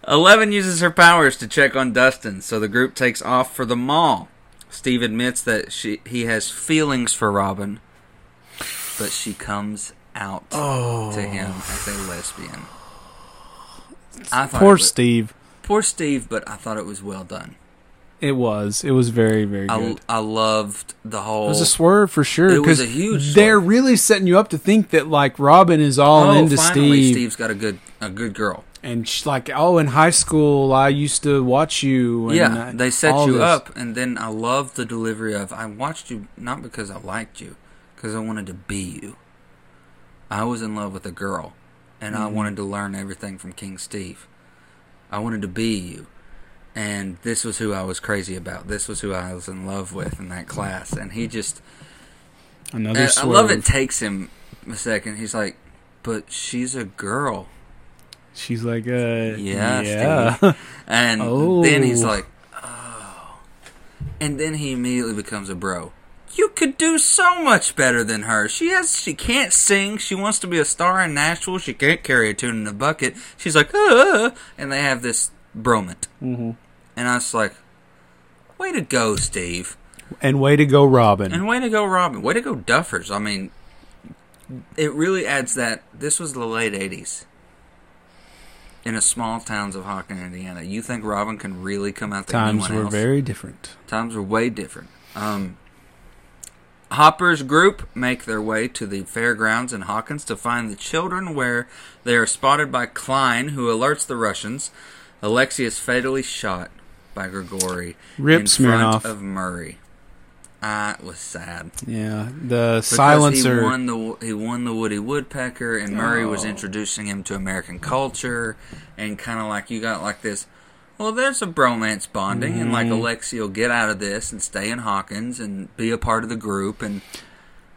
Eleven uses her powers to check on Dustin, so the group takes off for the mall. Steve admits that she he has feelings for Robin, but she comes out Oh, to him as a lesbian. I thought poor was- Steve. poor Steve, but I thought it was well done. It was. It was very, very good. I loved the whole. It was a swerve for sure. It was a huge They're swerve. really setting you up to think that like Robin is all oh, into finally, Steve, Steve's got a good a good girl. And she's like, "Oh, in high school, I used to watch you." And yeah, they set you this. up, and then I loved the delivery of I watched you not because I liked you, because I wanted to be you. I was in love with a girl, and I Mhm. wanted to learn everything from King Steve. I wanted to be you, and this was who I was crazy about. This was who I was in love with in that class, and he just. Another I love it takes him a second. He's like, "But she's a girl." She's like, uh, Yeah, yeah. And Oh. [laughs] then he's like, oh. And then he immediately becomes a bro. You could do so much better than her. She has, she can't sing. She wants to be a star in Nashville. She can't carry a tune in a bucket. She's like, uh, and they have this bromance. hmm And I was like, way to go, Steve. And way to go, Robin. And way to go, Robin. Way to go, Duffers. I mean, it really adds that this was the late 80s. In a small towns of Hawken, Indiana. You think Robin can really come out there Times were else? very different. Times were way different. Um, Hopper's group make their way to the fairgrounds in Hawkins to find the children where they are spotted by Kline, who alerts the Russians. Alexei is fatally shot by Grigori Rip in Smirnoff. front of Murray. It was sad. Yeah, the Because silencer. He won the he won the Woody Woodpecker, and Murray was Oh. introducing him to American culture, and kind of like you got like this. Well, there's a bromance bonding, and like Mhm. Alexei will get out of this and stay in Hawkins and be a part of the group, and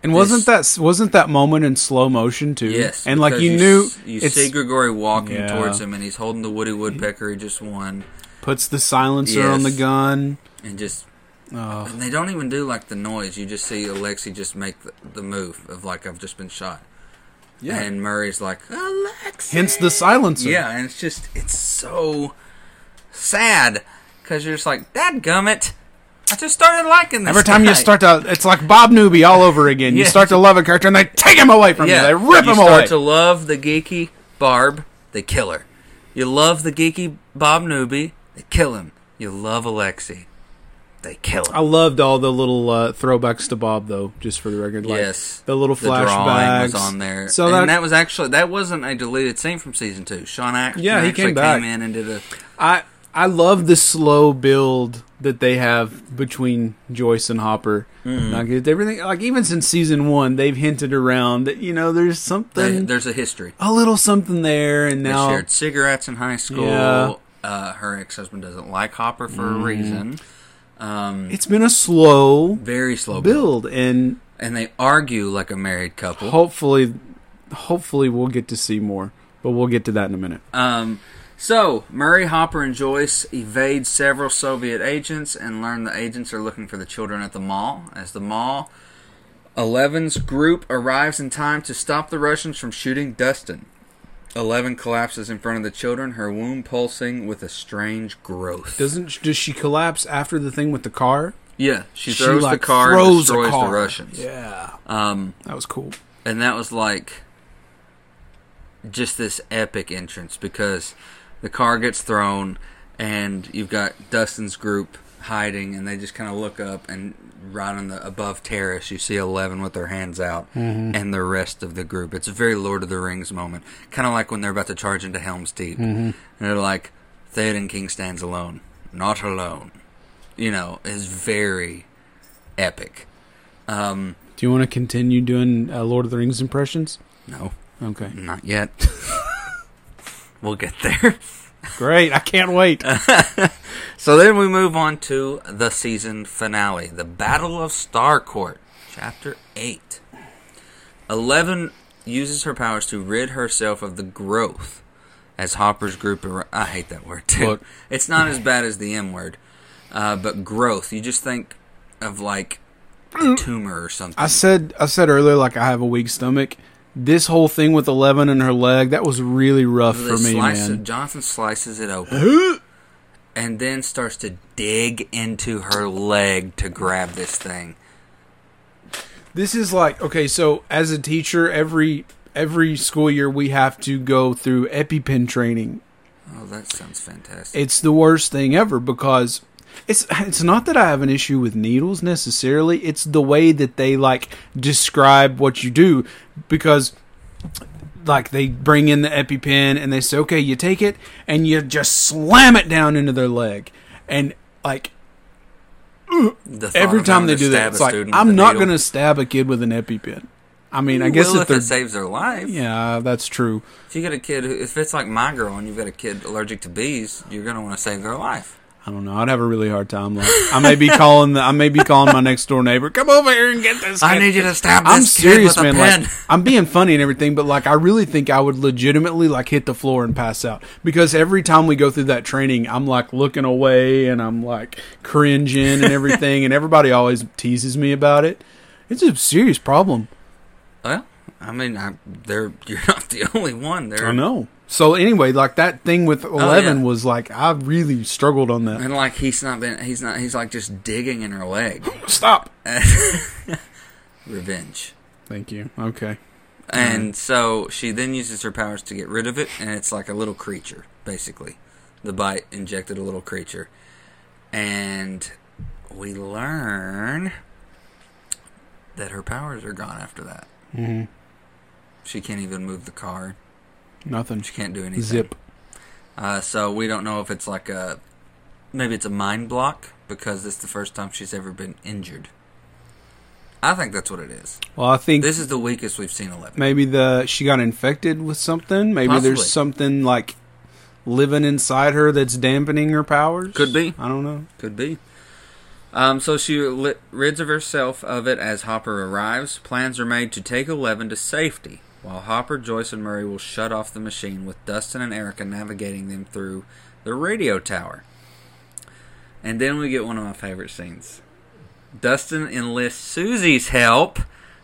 and wasn't that wasn't that moment in slow motion too? yes, and like because you, knew, you see Grigori walking Yeah. towards him, and he's holding the Woody Woodpecker he just won, puts the silencer on the gun. and just Oh, and they don't even do like the noise. You just see Alexei just make the, the move of like I've just been shot, Yeah. and Murray's like Alexei. hence the silencer. Yeah, and it's just it's so sad because you're just like, Dad gummit, I just started liking this. Every time guy." you start to, it's like Bob Newby all over again. You start to love a character, and they take him away from yeah, you. They rip you him away. You start to love the geeky Barb, they kill her. You love the geeky Bob Newby, they kill him. You love Alexei, they kill him. I loved all the little uh, throwbacks to Bob, though. Just for the record, like yes, the little the flashbacks was on there, So and that, that, was actually that wasn't a deleted scene from season two. Sean Astin Yeah, he actually came back. in and did a I I love the slow build that they have between Joyce and Hopper. Mm. Like everything, like even since season one, they've hinted around that you know there's they, something, there's a history. a little something there, and They now shared cigarettes in high school. Yeah. Uh, her ex husband doesn't like Hopper for Mm. a reason. Um, it's been a slow very slow build. build, and And they argue like a married couple. hopefully, hopefully we'll get to see more. But we'll get to that in a minute. Um, so, Murray, Hopper, and Joyce evade several Soviet agents and learn the agents are looking for the children at the mall. As the mall, Eleven's group arrives in time to stop the Russians from shooting Dustin. Eleven collapses in front of the children, her womb pulsing with a strange growth. Doesn't does she collapse after the thing with the car? Yeah, she throws like, the car throws and destroys car. the Russians. Yeah, Um, that was cool. and that was like just this epic entrance because the car gets thrown and you've got Dustin's group hiding and they just kind of look up and right on the above terrace you see 11 with their hands out Mm-hmm. and the rest of the group it's a very lord of the rings moment kind of like when they're about to charge into helm's deep Mm-hmm. and they're like theoden king stands alone not alone you know is very epic um Do you want to continue doing uh, Lord of the Rings impressions? no Okay, Not yet. [laughs] we'll get there. [laughs] great. I can't wait. [laughs] So then we move on to the season finale, the Battle of Starcourt, chapter eight. Eleven uses her powers to rid herself of the growth. As Hopper's group, ar- I hate that word too. Look. It's not as [laughs] bad as the M word, uh, but growth. You just think of like a tumor or something. I said I said earlier like I have a weak stomach. This whole thing with Eleven and her leg that was really rough They for me, slice man. It, Jonathan slices it open. [gasps] and then starts to dig into her leg to grab this thing. This is like okay, so as a teacher, every every school year we have to go through EpiPen training. Oh, that sounds fantastic. It's the worst thing ever because it's it's not that I have an issue with needles necessarily. It's the way that they like describe what you do because like they bring in the EpiPen and they say, "Okay, you take it and you just slam it down into their leg." And like The every time they do that, it's like I'm not going to stab a kid with an EpiPen. I mean, I guess if if it saves their life. yeah, that's true. If you get a kid, who, if it's like my girl and you've got a kid allergic to bees, you're gonna want to save their life. I don't know. I'd have a really hard time. Like, I may be calling the, I may be calling my next door neighbor. Come over here and get this. I need you to stab I'm this serious, kid with man. pen. Like, [laughs] I'm being funny and everything, but like, I really think I would legitimately like hit the floor and pass out because every time we go through that training, I'm like looking away and I'm like cringing and everything, and everybody always teases me about it. It's a serious problem. well, I mean, I, they're [laughs] you're not the only one. They're I know. So anyway, like that thing with eleven yeah. was like I really struggled on that. and like he's not been. He's not. He's like just digging in her leg. [gasps] Stop. [laughs] Revenge. Thank you. Okay. And so she then uses her powers to get rid of it, and it's like a little creature, basically. The bite injected a little creature. And we learn that her powers are gone after that. hmm She can't even move the car. Nothing. She can't do anything. Zip. Uh, so we don't know if it's like a. Maybe it's a mind block because it's the first time she's ever been injured. I think that's what it is. Well, I think This is the weakest we've seen Eleven. maybe the she got infected with something. Maybe Possibly. there's something like living inside her that's dampening her powers. Could be. I don't know. Could be. Um, so she rids of herself of it as Hopper arrives. Plans are made to take Eleven to safety, while Hopper, Joyce, and Murray will shut off the machine, with Dustin and Erica navigating them through the radio tower. And then we get one of my favorite scenes. Dustin enlists Suzie's help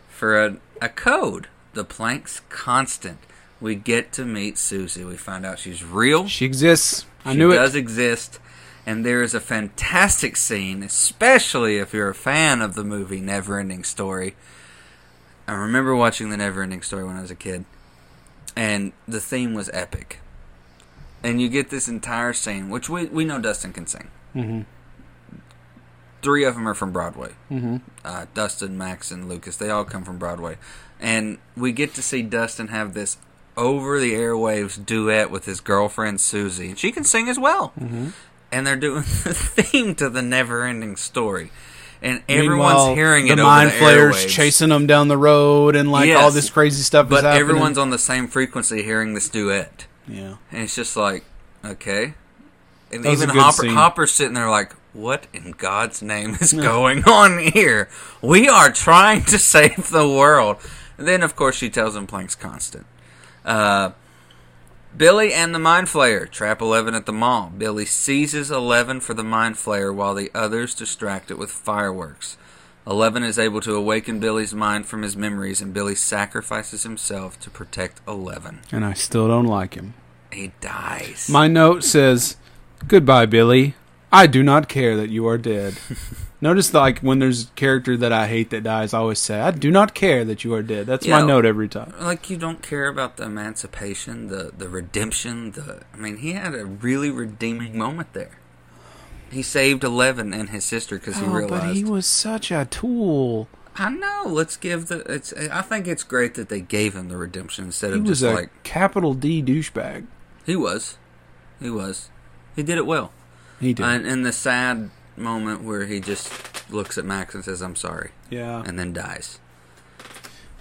for a, a code, the Planck's constant. We get to meet Suzie. We find out she's real. She exists. I She knew it. She does exist, and there is a fantastic scene, especially if you're a fan of the movie Neverending Story. I remember watching the Neverending Story when I was a kid, and the theme was epic. And you get this entire scene, which we we know Dustin can sing. hmm Three of them are from Broadway. hmm Uh, Dustin, Max, and Lucas. They all come from Broadway, and we get to see Dustin have this over the airwaves duet with his girlfriend Suzie, and she can sing as well. hmm and they're doing [laughs] the theme to the never-ending story, and everyone's Meanwhile, hearing the it mind the flayers airwaves. chasing them down the road and like Yes. all this crazy stuff. is but everyone's on the same frequency hearing this duet, yeah. and it's just like, okay. And That even Hopper, scene. Hopper's sitting there like, what in God's name is [laughs] going on here? We are trying to [laughs] save the world. And then, of course, she tells him Planck's constant. Uh, Billy and the Mind Flayer trap Eleven at the mall. Billy seizes Eleven for the Mind Flayer while the others distract it with fireworks. Eleven is able to awaken Billy's mind from his memories, and Billy sacrifices himself to protect Eleven. And I still don't like him. He dies. My note says, "Goodbye, Billy. I do not care that you are dead." [laughs] Notice, like when there's a character that I hate that dies, I always say, "I do not care that you are dead." That's my note every time. like you don't care about the emancipation, the the redemption, the I mean, he had a really redeeming moment there. He saved Eleven and his sister because he Oh, realized. but he was such a tool. I know. Let's give the. It's. I think it's great that they gave him the redemption instead He of was just a like capital D douchebag. he was. He was. He did it well. He did. And in the sad moment where he just looks at Max and says, "I'm sorry," yeah. and then dies.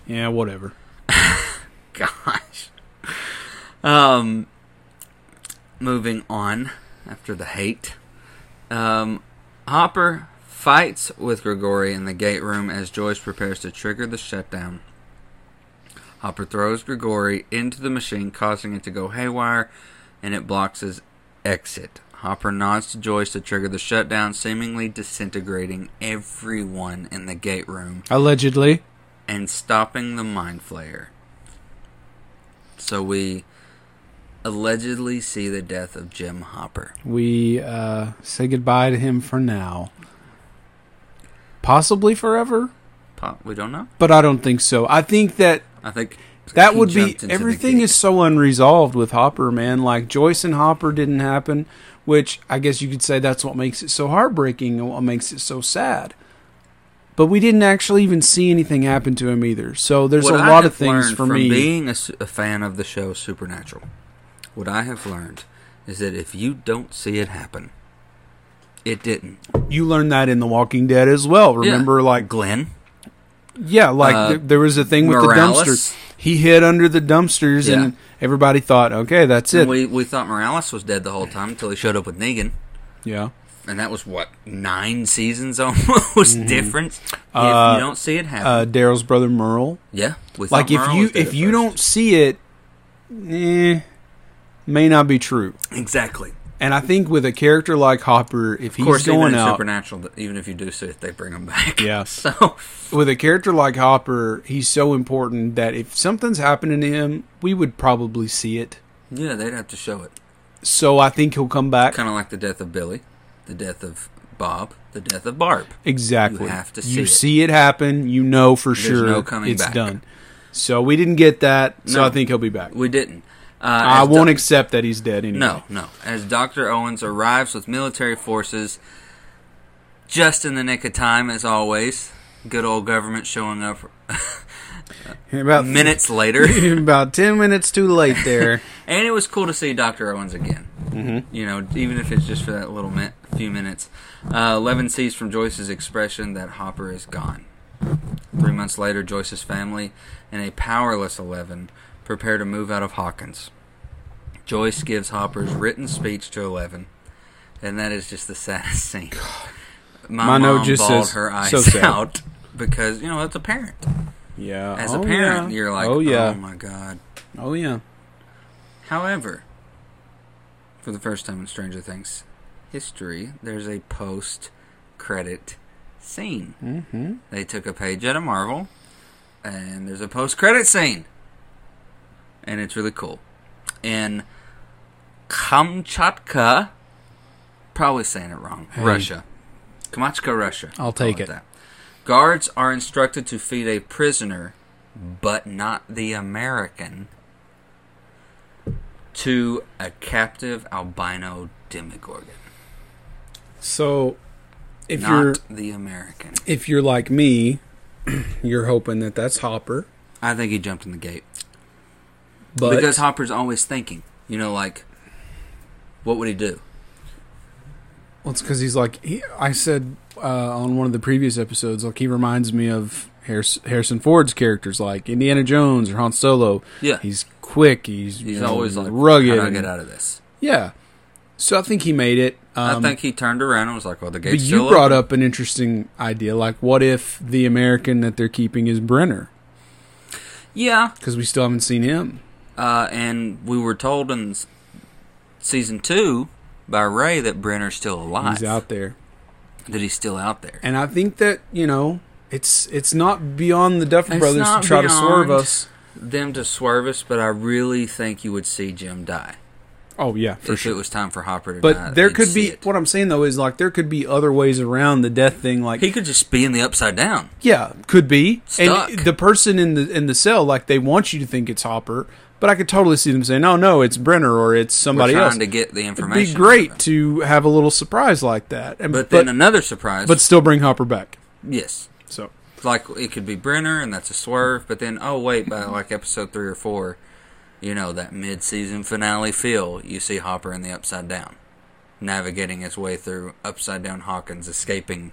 Yeah. Whatever. [laughs] Gosh. Um. Moving on after the hate, um, Hopper fights with Grigori in the gate room as Joyce prepares to trigger the shutdown. Hopper throws Grigori into the machine, causing it to go haywire, and it blocks his exit. Hopper nods to Joyce to trigger the shutdown, seemingly disintegrating everyone in the gate room Allegedly. and stopping the mind flayer. So we allegedly see the death of Jim Hopper. We uh, say goodbye to him for now. Possibly forever, Po- We don't know. but I don't think so. I think that I think that would be jumped into the everything is so unresolved with Hopper, man. Like Joyce and Hopper didn't happen, which I guess you could say that's what makes it so heartbreaking and what makes it so sad. But we didn't actually even see anything happen to him either. So there's What a I lot of things for from me. being a, a fan of the show Supernatural. What I have learned is that if you don't see it happen, it didn't. you learned that in The Walking Dead as well. Remember, like Glenn, yeah, like Uh, there, there was a thing with Morales. the dumpster. He hid under the dumpsters, Yeah. and everybody thought, okay, that's it. we we thought Morales was dead the whole time until he showed up with Negan. yeah, and that was what nine seasons [laughs] almost difference. if Uh, you don't see it happen, Uh, Daryl's brother Merle. yeah, Like if Merle you if you first. don't see it, eh, may not be true. exactly, And I think with a character like Hopper, if of he's course, even going in out, Supernatural, even if you do see it, they bring him back. Yeah. [laughs] So with a character like Hopper, he's so important that if something's happening to him, we would probably see it. yeah, they'd have to show it. So I think he'll come back. Kind of like the death of Billy, the death of Bob, the death of Barb. Exactly. You have to You see it. see it happen. You know for sure no coming it's back. done. So we didn't get that. So No. I think he'll be back. We didn't. Uh, I won't Doc- accept that he's dead anyway. No, no. As Dr. Owens arrives with military forces just in the nick of time, as always. Good old government showing up [laughs] About minutes [laughs] later. [laughs] about ten minutes too late there. and it was cool to see Dr. Owens again. Mm-hmm. You know, even if it's just for that little mi- few minutes. Uh, Levin sees from Joyce's expression that Hopper is gone. Three months later, Joyce's family and a powerless Eleven prepare to move out of Hawkins. Joyce gives Hopper's written speech to Eleven, and that is just the saddest [laughs] scene. My, My mom just bawled her eyes "So sad." out because you know that's a parent. yeah. As oh, a parent, yeah. you're like, oh yeah, oh my god. oh yeah. However, for the first time in Stranger Things history, there's a post credit scene. Mm-hmm. They took a page out of Marvel, and there's a post credit scene. And it's really cool. In Kamchatka, probably saying it wrong, Hey. Russia. Kamchatka, Russia. I'll take it. that. Guards are instructed to feed a prisoner, but not the American, to a captive albino demogorgon. So if not you're not the American. if you're like me, [clears throat] you're hoping that that's Hopper. I think he jumped in the gate. But because Hopper's always thinking, you know, like, what would he do? Well, it's because he's like he, I said uh, on one of the previous episodes. Like he reminds me of Harris, Harrison Ford's characters, like Indiana Jones or Han Solo. Yeah, He's quick. He's he's you know, always like, rugged. How do I get out of this? Yeah. So I think he made it. Um, I think he turned around and was like, "Well, the But you brought open. up an interesting idea. Like, what if the American that they're keeping is Brenner? Yeah, Because we still haven't seen him. Uh, and we were told in season two by Ray that Brenner's still alive. He's out there, That he's still out there. and I think that you know it's it's not beyond the Duffer It's Brothers to try to swerve us. Them to swerve us, but I really think you would see Jim die Oh yeah, for if sure. it was time for Hopper to die. But there could be what I'm saying though is like there could be other ways around the death thing. Like He could just be in the upside down. yeah, could be. Stuck. And the person in the in the cell, like they want you to think it's Hopper, but I could totally see them saying, "No, no, it's Brenner or it's somebody We're trying else." to get the information. It'd be great to have a little surprise like that, and But but then another surprise. but still bring Hopper back. yes, So like it could be Brenner, and that's a swerve. But then, oh wait, by like episode three or four, you know that mid-season finale feel, you see Hopper in the Upside Down, navigating his way through Upside Down Hawkins, escaping,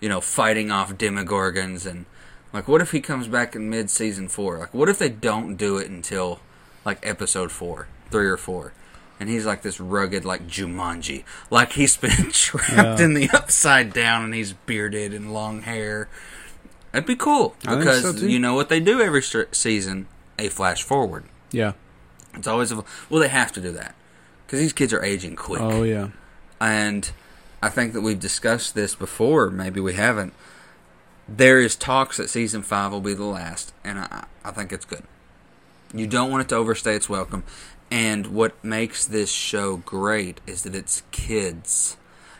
you know, fighting off Demogorgons, and like, what if he comes back in mid-season four? Like, what if they don't do it until like episode four, three or four? And he's like this rugged, like Jumanji. Like he's been [laughs] trapped Yeah. in the upside down and he's bearded and long hair. That'd be cool because so, you know what they do every str- season: a flash forward. yeah, It's always a well, they have to do that because these kids are aging quick. oh yeah, And I think that we've discussed this before. Maybe we haven't. There is talks that season five will be the last, and I, I think it's good. You don't want it to overstay its welcome. And what makes this show great is that it's kids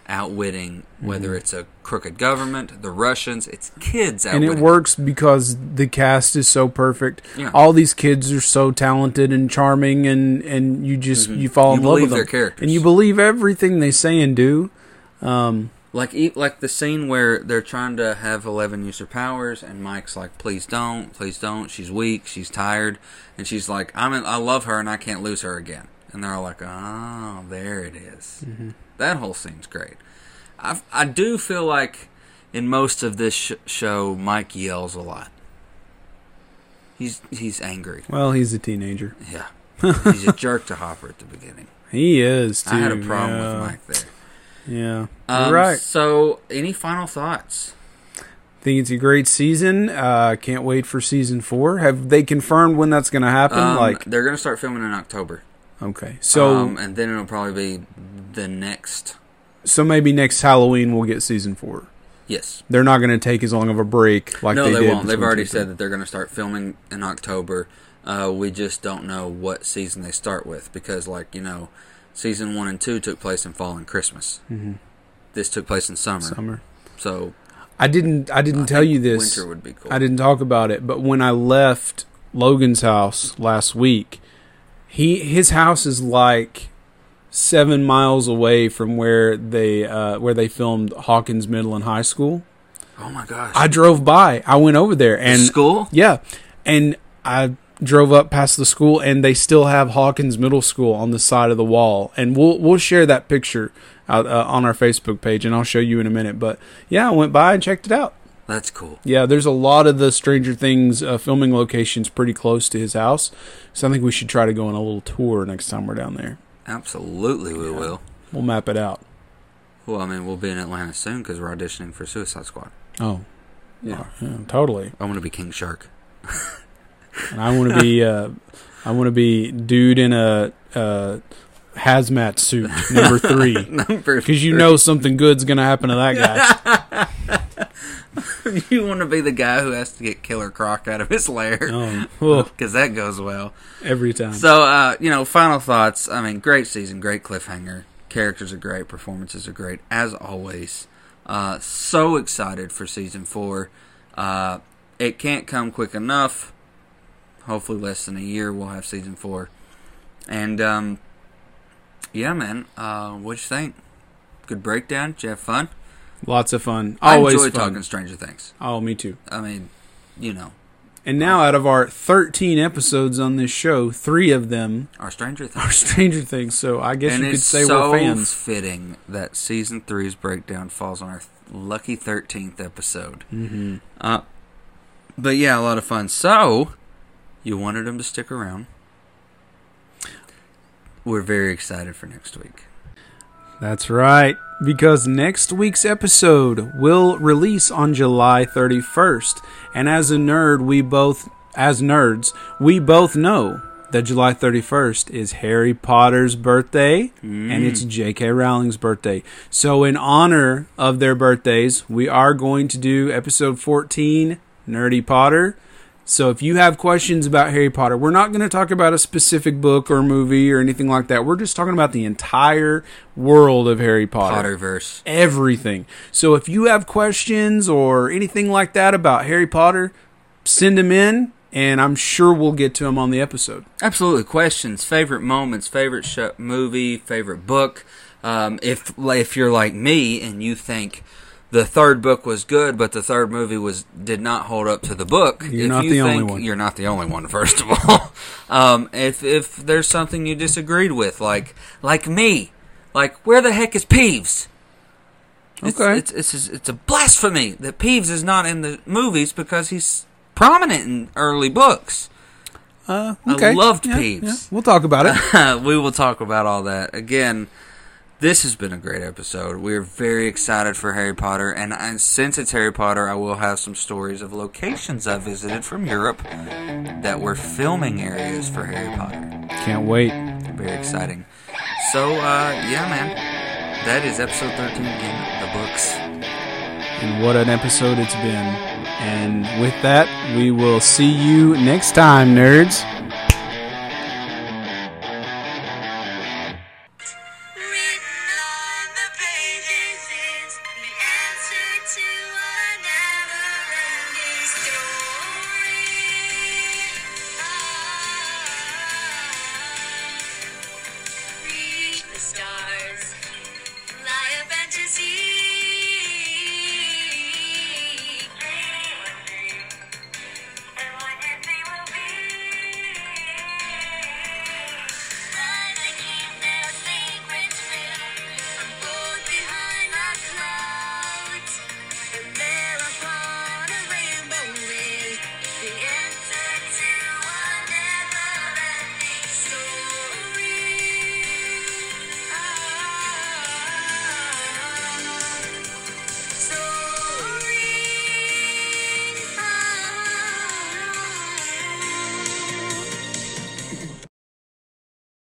outwitting whether it's a crooked government, the Russians. It's kids and outwitting. it works because the cast is so perfect. Yeah. All these kids are so talented and charming, and and you just you fall Mm-hmm. You in love with them, their characters. and you believe everything they say and do. Um, Like like the scene where they're trying to have Eleven use her powers, and Mike's like, "Please don't, please don't. She's weak, she's tired," and she's like, "I'm in, I love her, and I can't lose her again." And they're all like, "Oh, there it is." Mm-hmm. That whole scene's great. I I do feel like in most of this sh- show, Mike yells a lot. He's he's angry. well, he's a teenager. Yeah, [laughs] he's a jerk to Hopper at the beginning. He is. Too, I had a problem yeah. with Mike there. Yeah. Um, right. So, any final thoughts? I Think it's a great season. Uh, can't wait for season four. Have they confirmed when that's going to happen? Um, like, they're going to start filming in October. okay, so um, and then it'll probably be the next. so maybe next Halloween we'll get season four. Yes. They're not going to take as long of a break like no, they, they, won't. They've already said that they're going to start filming in October. Uh, we just don't know what season they start with because, like you know, season one and two took place in fall and Christmas. Mhm. This took place in summer. summer. So I didn't. I didn't I tell you this. Winter would be cool. I didn't talk about it, but when I left Logan's house last week, he his house is like seven miles away from where they uh, where they filmed Hawkins Middle and High School. Oh my gosh! I drove by. I went over there and school. yeah, and I drove up past the school, and they still have Hawkins Middle School on the side of the wall, and we'll we'll share that picture out, uh, on our Facebook page, and I'll show you in a minute. But yeah, I went by and checked it out. That's cool. Yeah, there's a lot of the Stranger Things uh, filming locations pretty close to his house, so I think we should try to go on a little tour next time we're down there. Absolutely, we will. We'll map it out. Well, I mean, we'll be in Atlanta soon because we're auditioning for Suicide Squad. Oh, Yeah. yeah, totally. I want to be King Shark. [laughs] And I want to be, uh, I want to be dude in a uh, hazmat suit, number three, [laughs] Number because you know something good's gonna happen to that guy. [laughs] you want to be the guy who has to get Killer Croc out of his lair Oh, [laughs] well, because that goes well. every time. So, uh, you know, final thoughts. I mean, great season, great cliffhanger. Characters are great, performances are great, as always. Uh, so excited for season four. Uh, it can't come quick enough. Hopefully, less than a year, we'll have season four. And, um, yeah, man, uh, what'd you think? Good breakdown? Did you have fun? Lots of fun. I Always enjoy fun. talking Stranger Things. Oh, me too. I mean, you know, And now, out of our 13 episodes on this show, three of them our Stranger Things. are Stranger Things. So I guess and you could say so we're fans. fitting that season three's breakdown falls on our lucky 13th episode. Mm-hmm. Uh, but yeah, a lot of fun. So, you wanted them to stick around. We're very excited for next week. That's right, because next week's episode will release on July 31st. And as a nerd, we both, as nerds, we both know that July 31st is Harry Potter's birthday and it's mm. J.K. Rowling's birthday. So, in honor of their birthdays, we are going to do episode 14, Nerdy Potter. So if you have questions about Harry Potter, we're not going to talk about a specific book or movie or anything like that. We're just talking about the entire world of Harry Potter. Potterverse. Everything. So if you have questions or anything like that about Harry Potter, send them in and I'm sure we'll get to them on the episode. Absolutely. Questions, favorite moments, favorite movie, favorite book. Um, if if you're like me and you think the third book was good, but the third movie was did not hold up to the book, You're if not you the only one. you're not the only one. [laughs] First of all, um, if if there's something you disagreed with, like like me, like where the heck is Peeves? It's, Okay. it's, it's it's a blasphemy that Peeves is not in the movies because he's prominent in early books. Uh, I loved Yeah, Peeves. yeah. We'll talk about it. [laughs] we will talk about all that again. This has been a great episode. We are very excited for Harry Potter, and, and since it's Harry Potter, I will have some stories of locations I visited from Europe that were filming areas for Harry Potter. Can't wait. Very exciting. So, uh, yeah, man, that is episode thirteen in the books. And what an episode it's been. And with that, we will see you next time, nerds.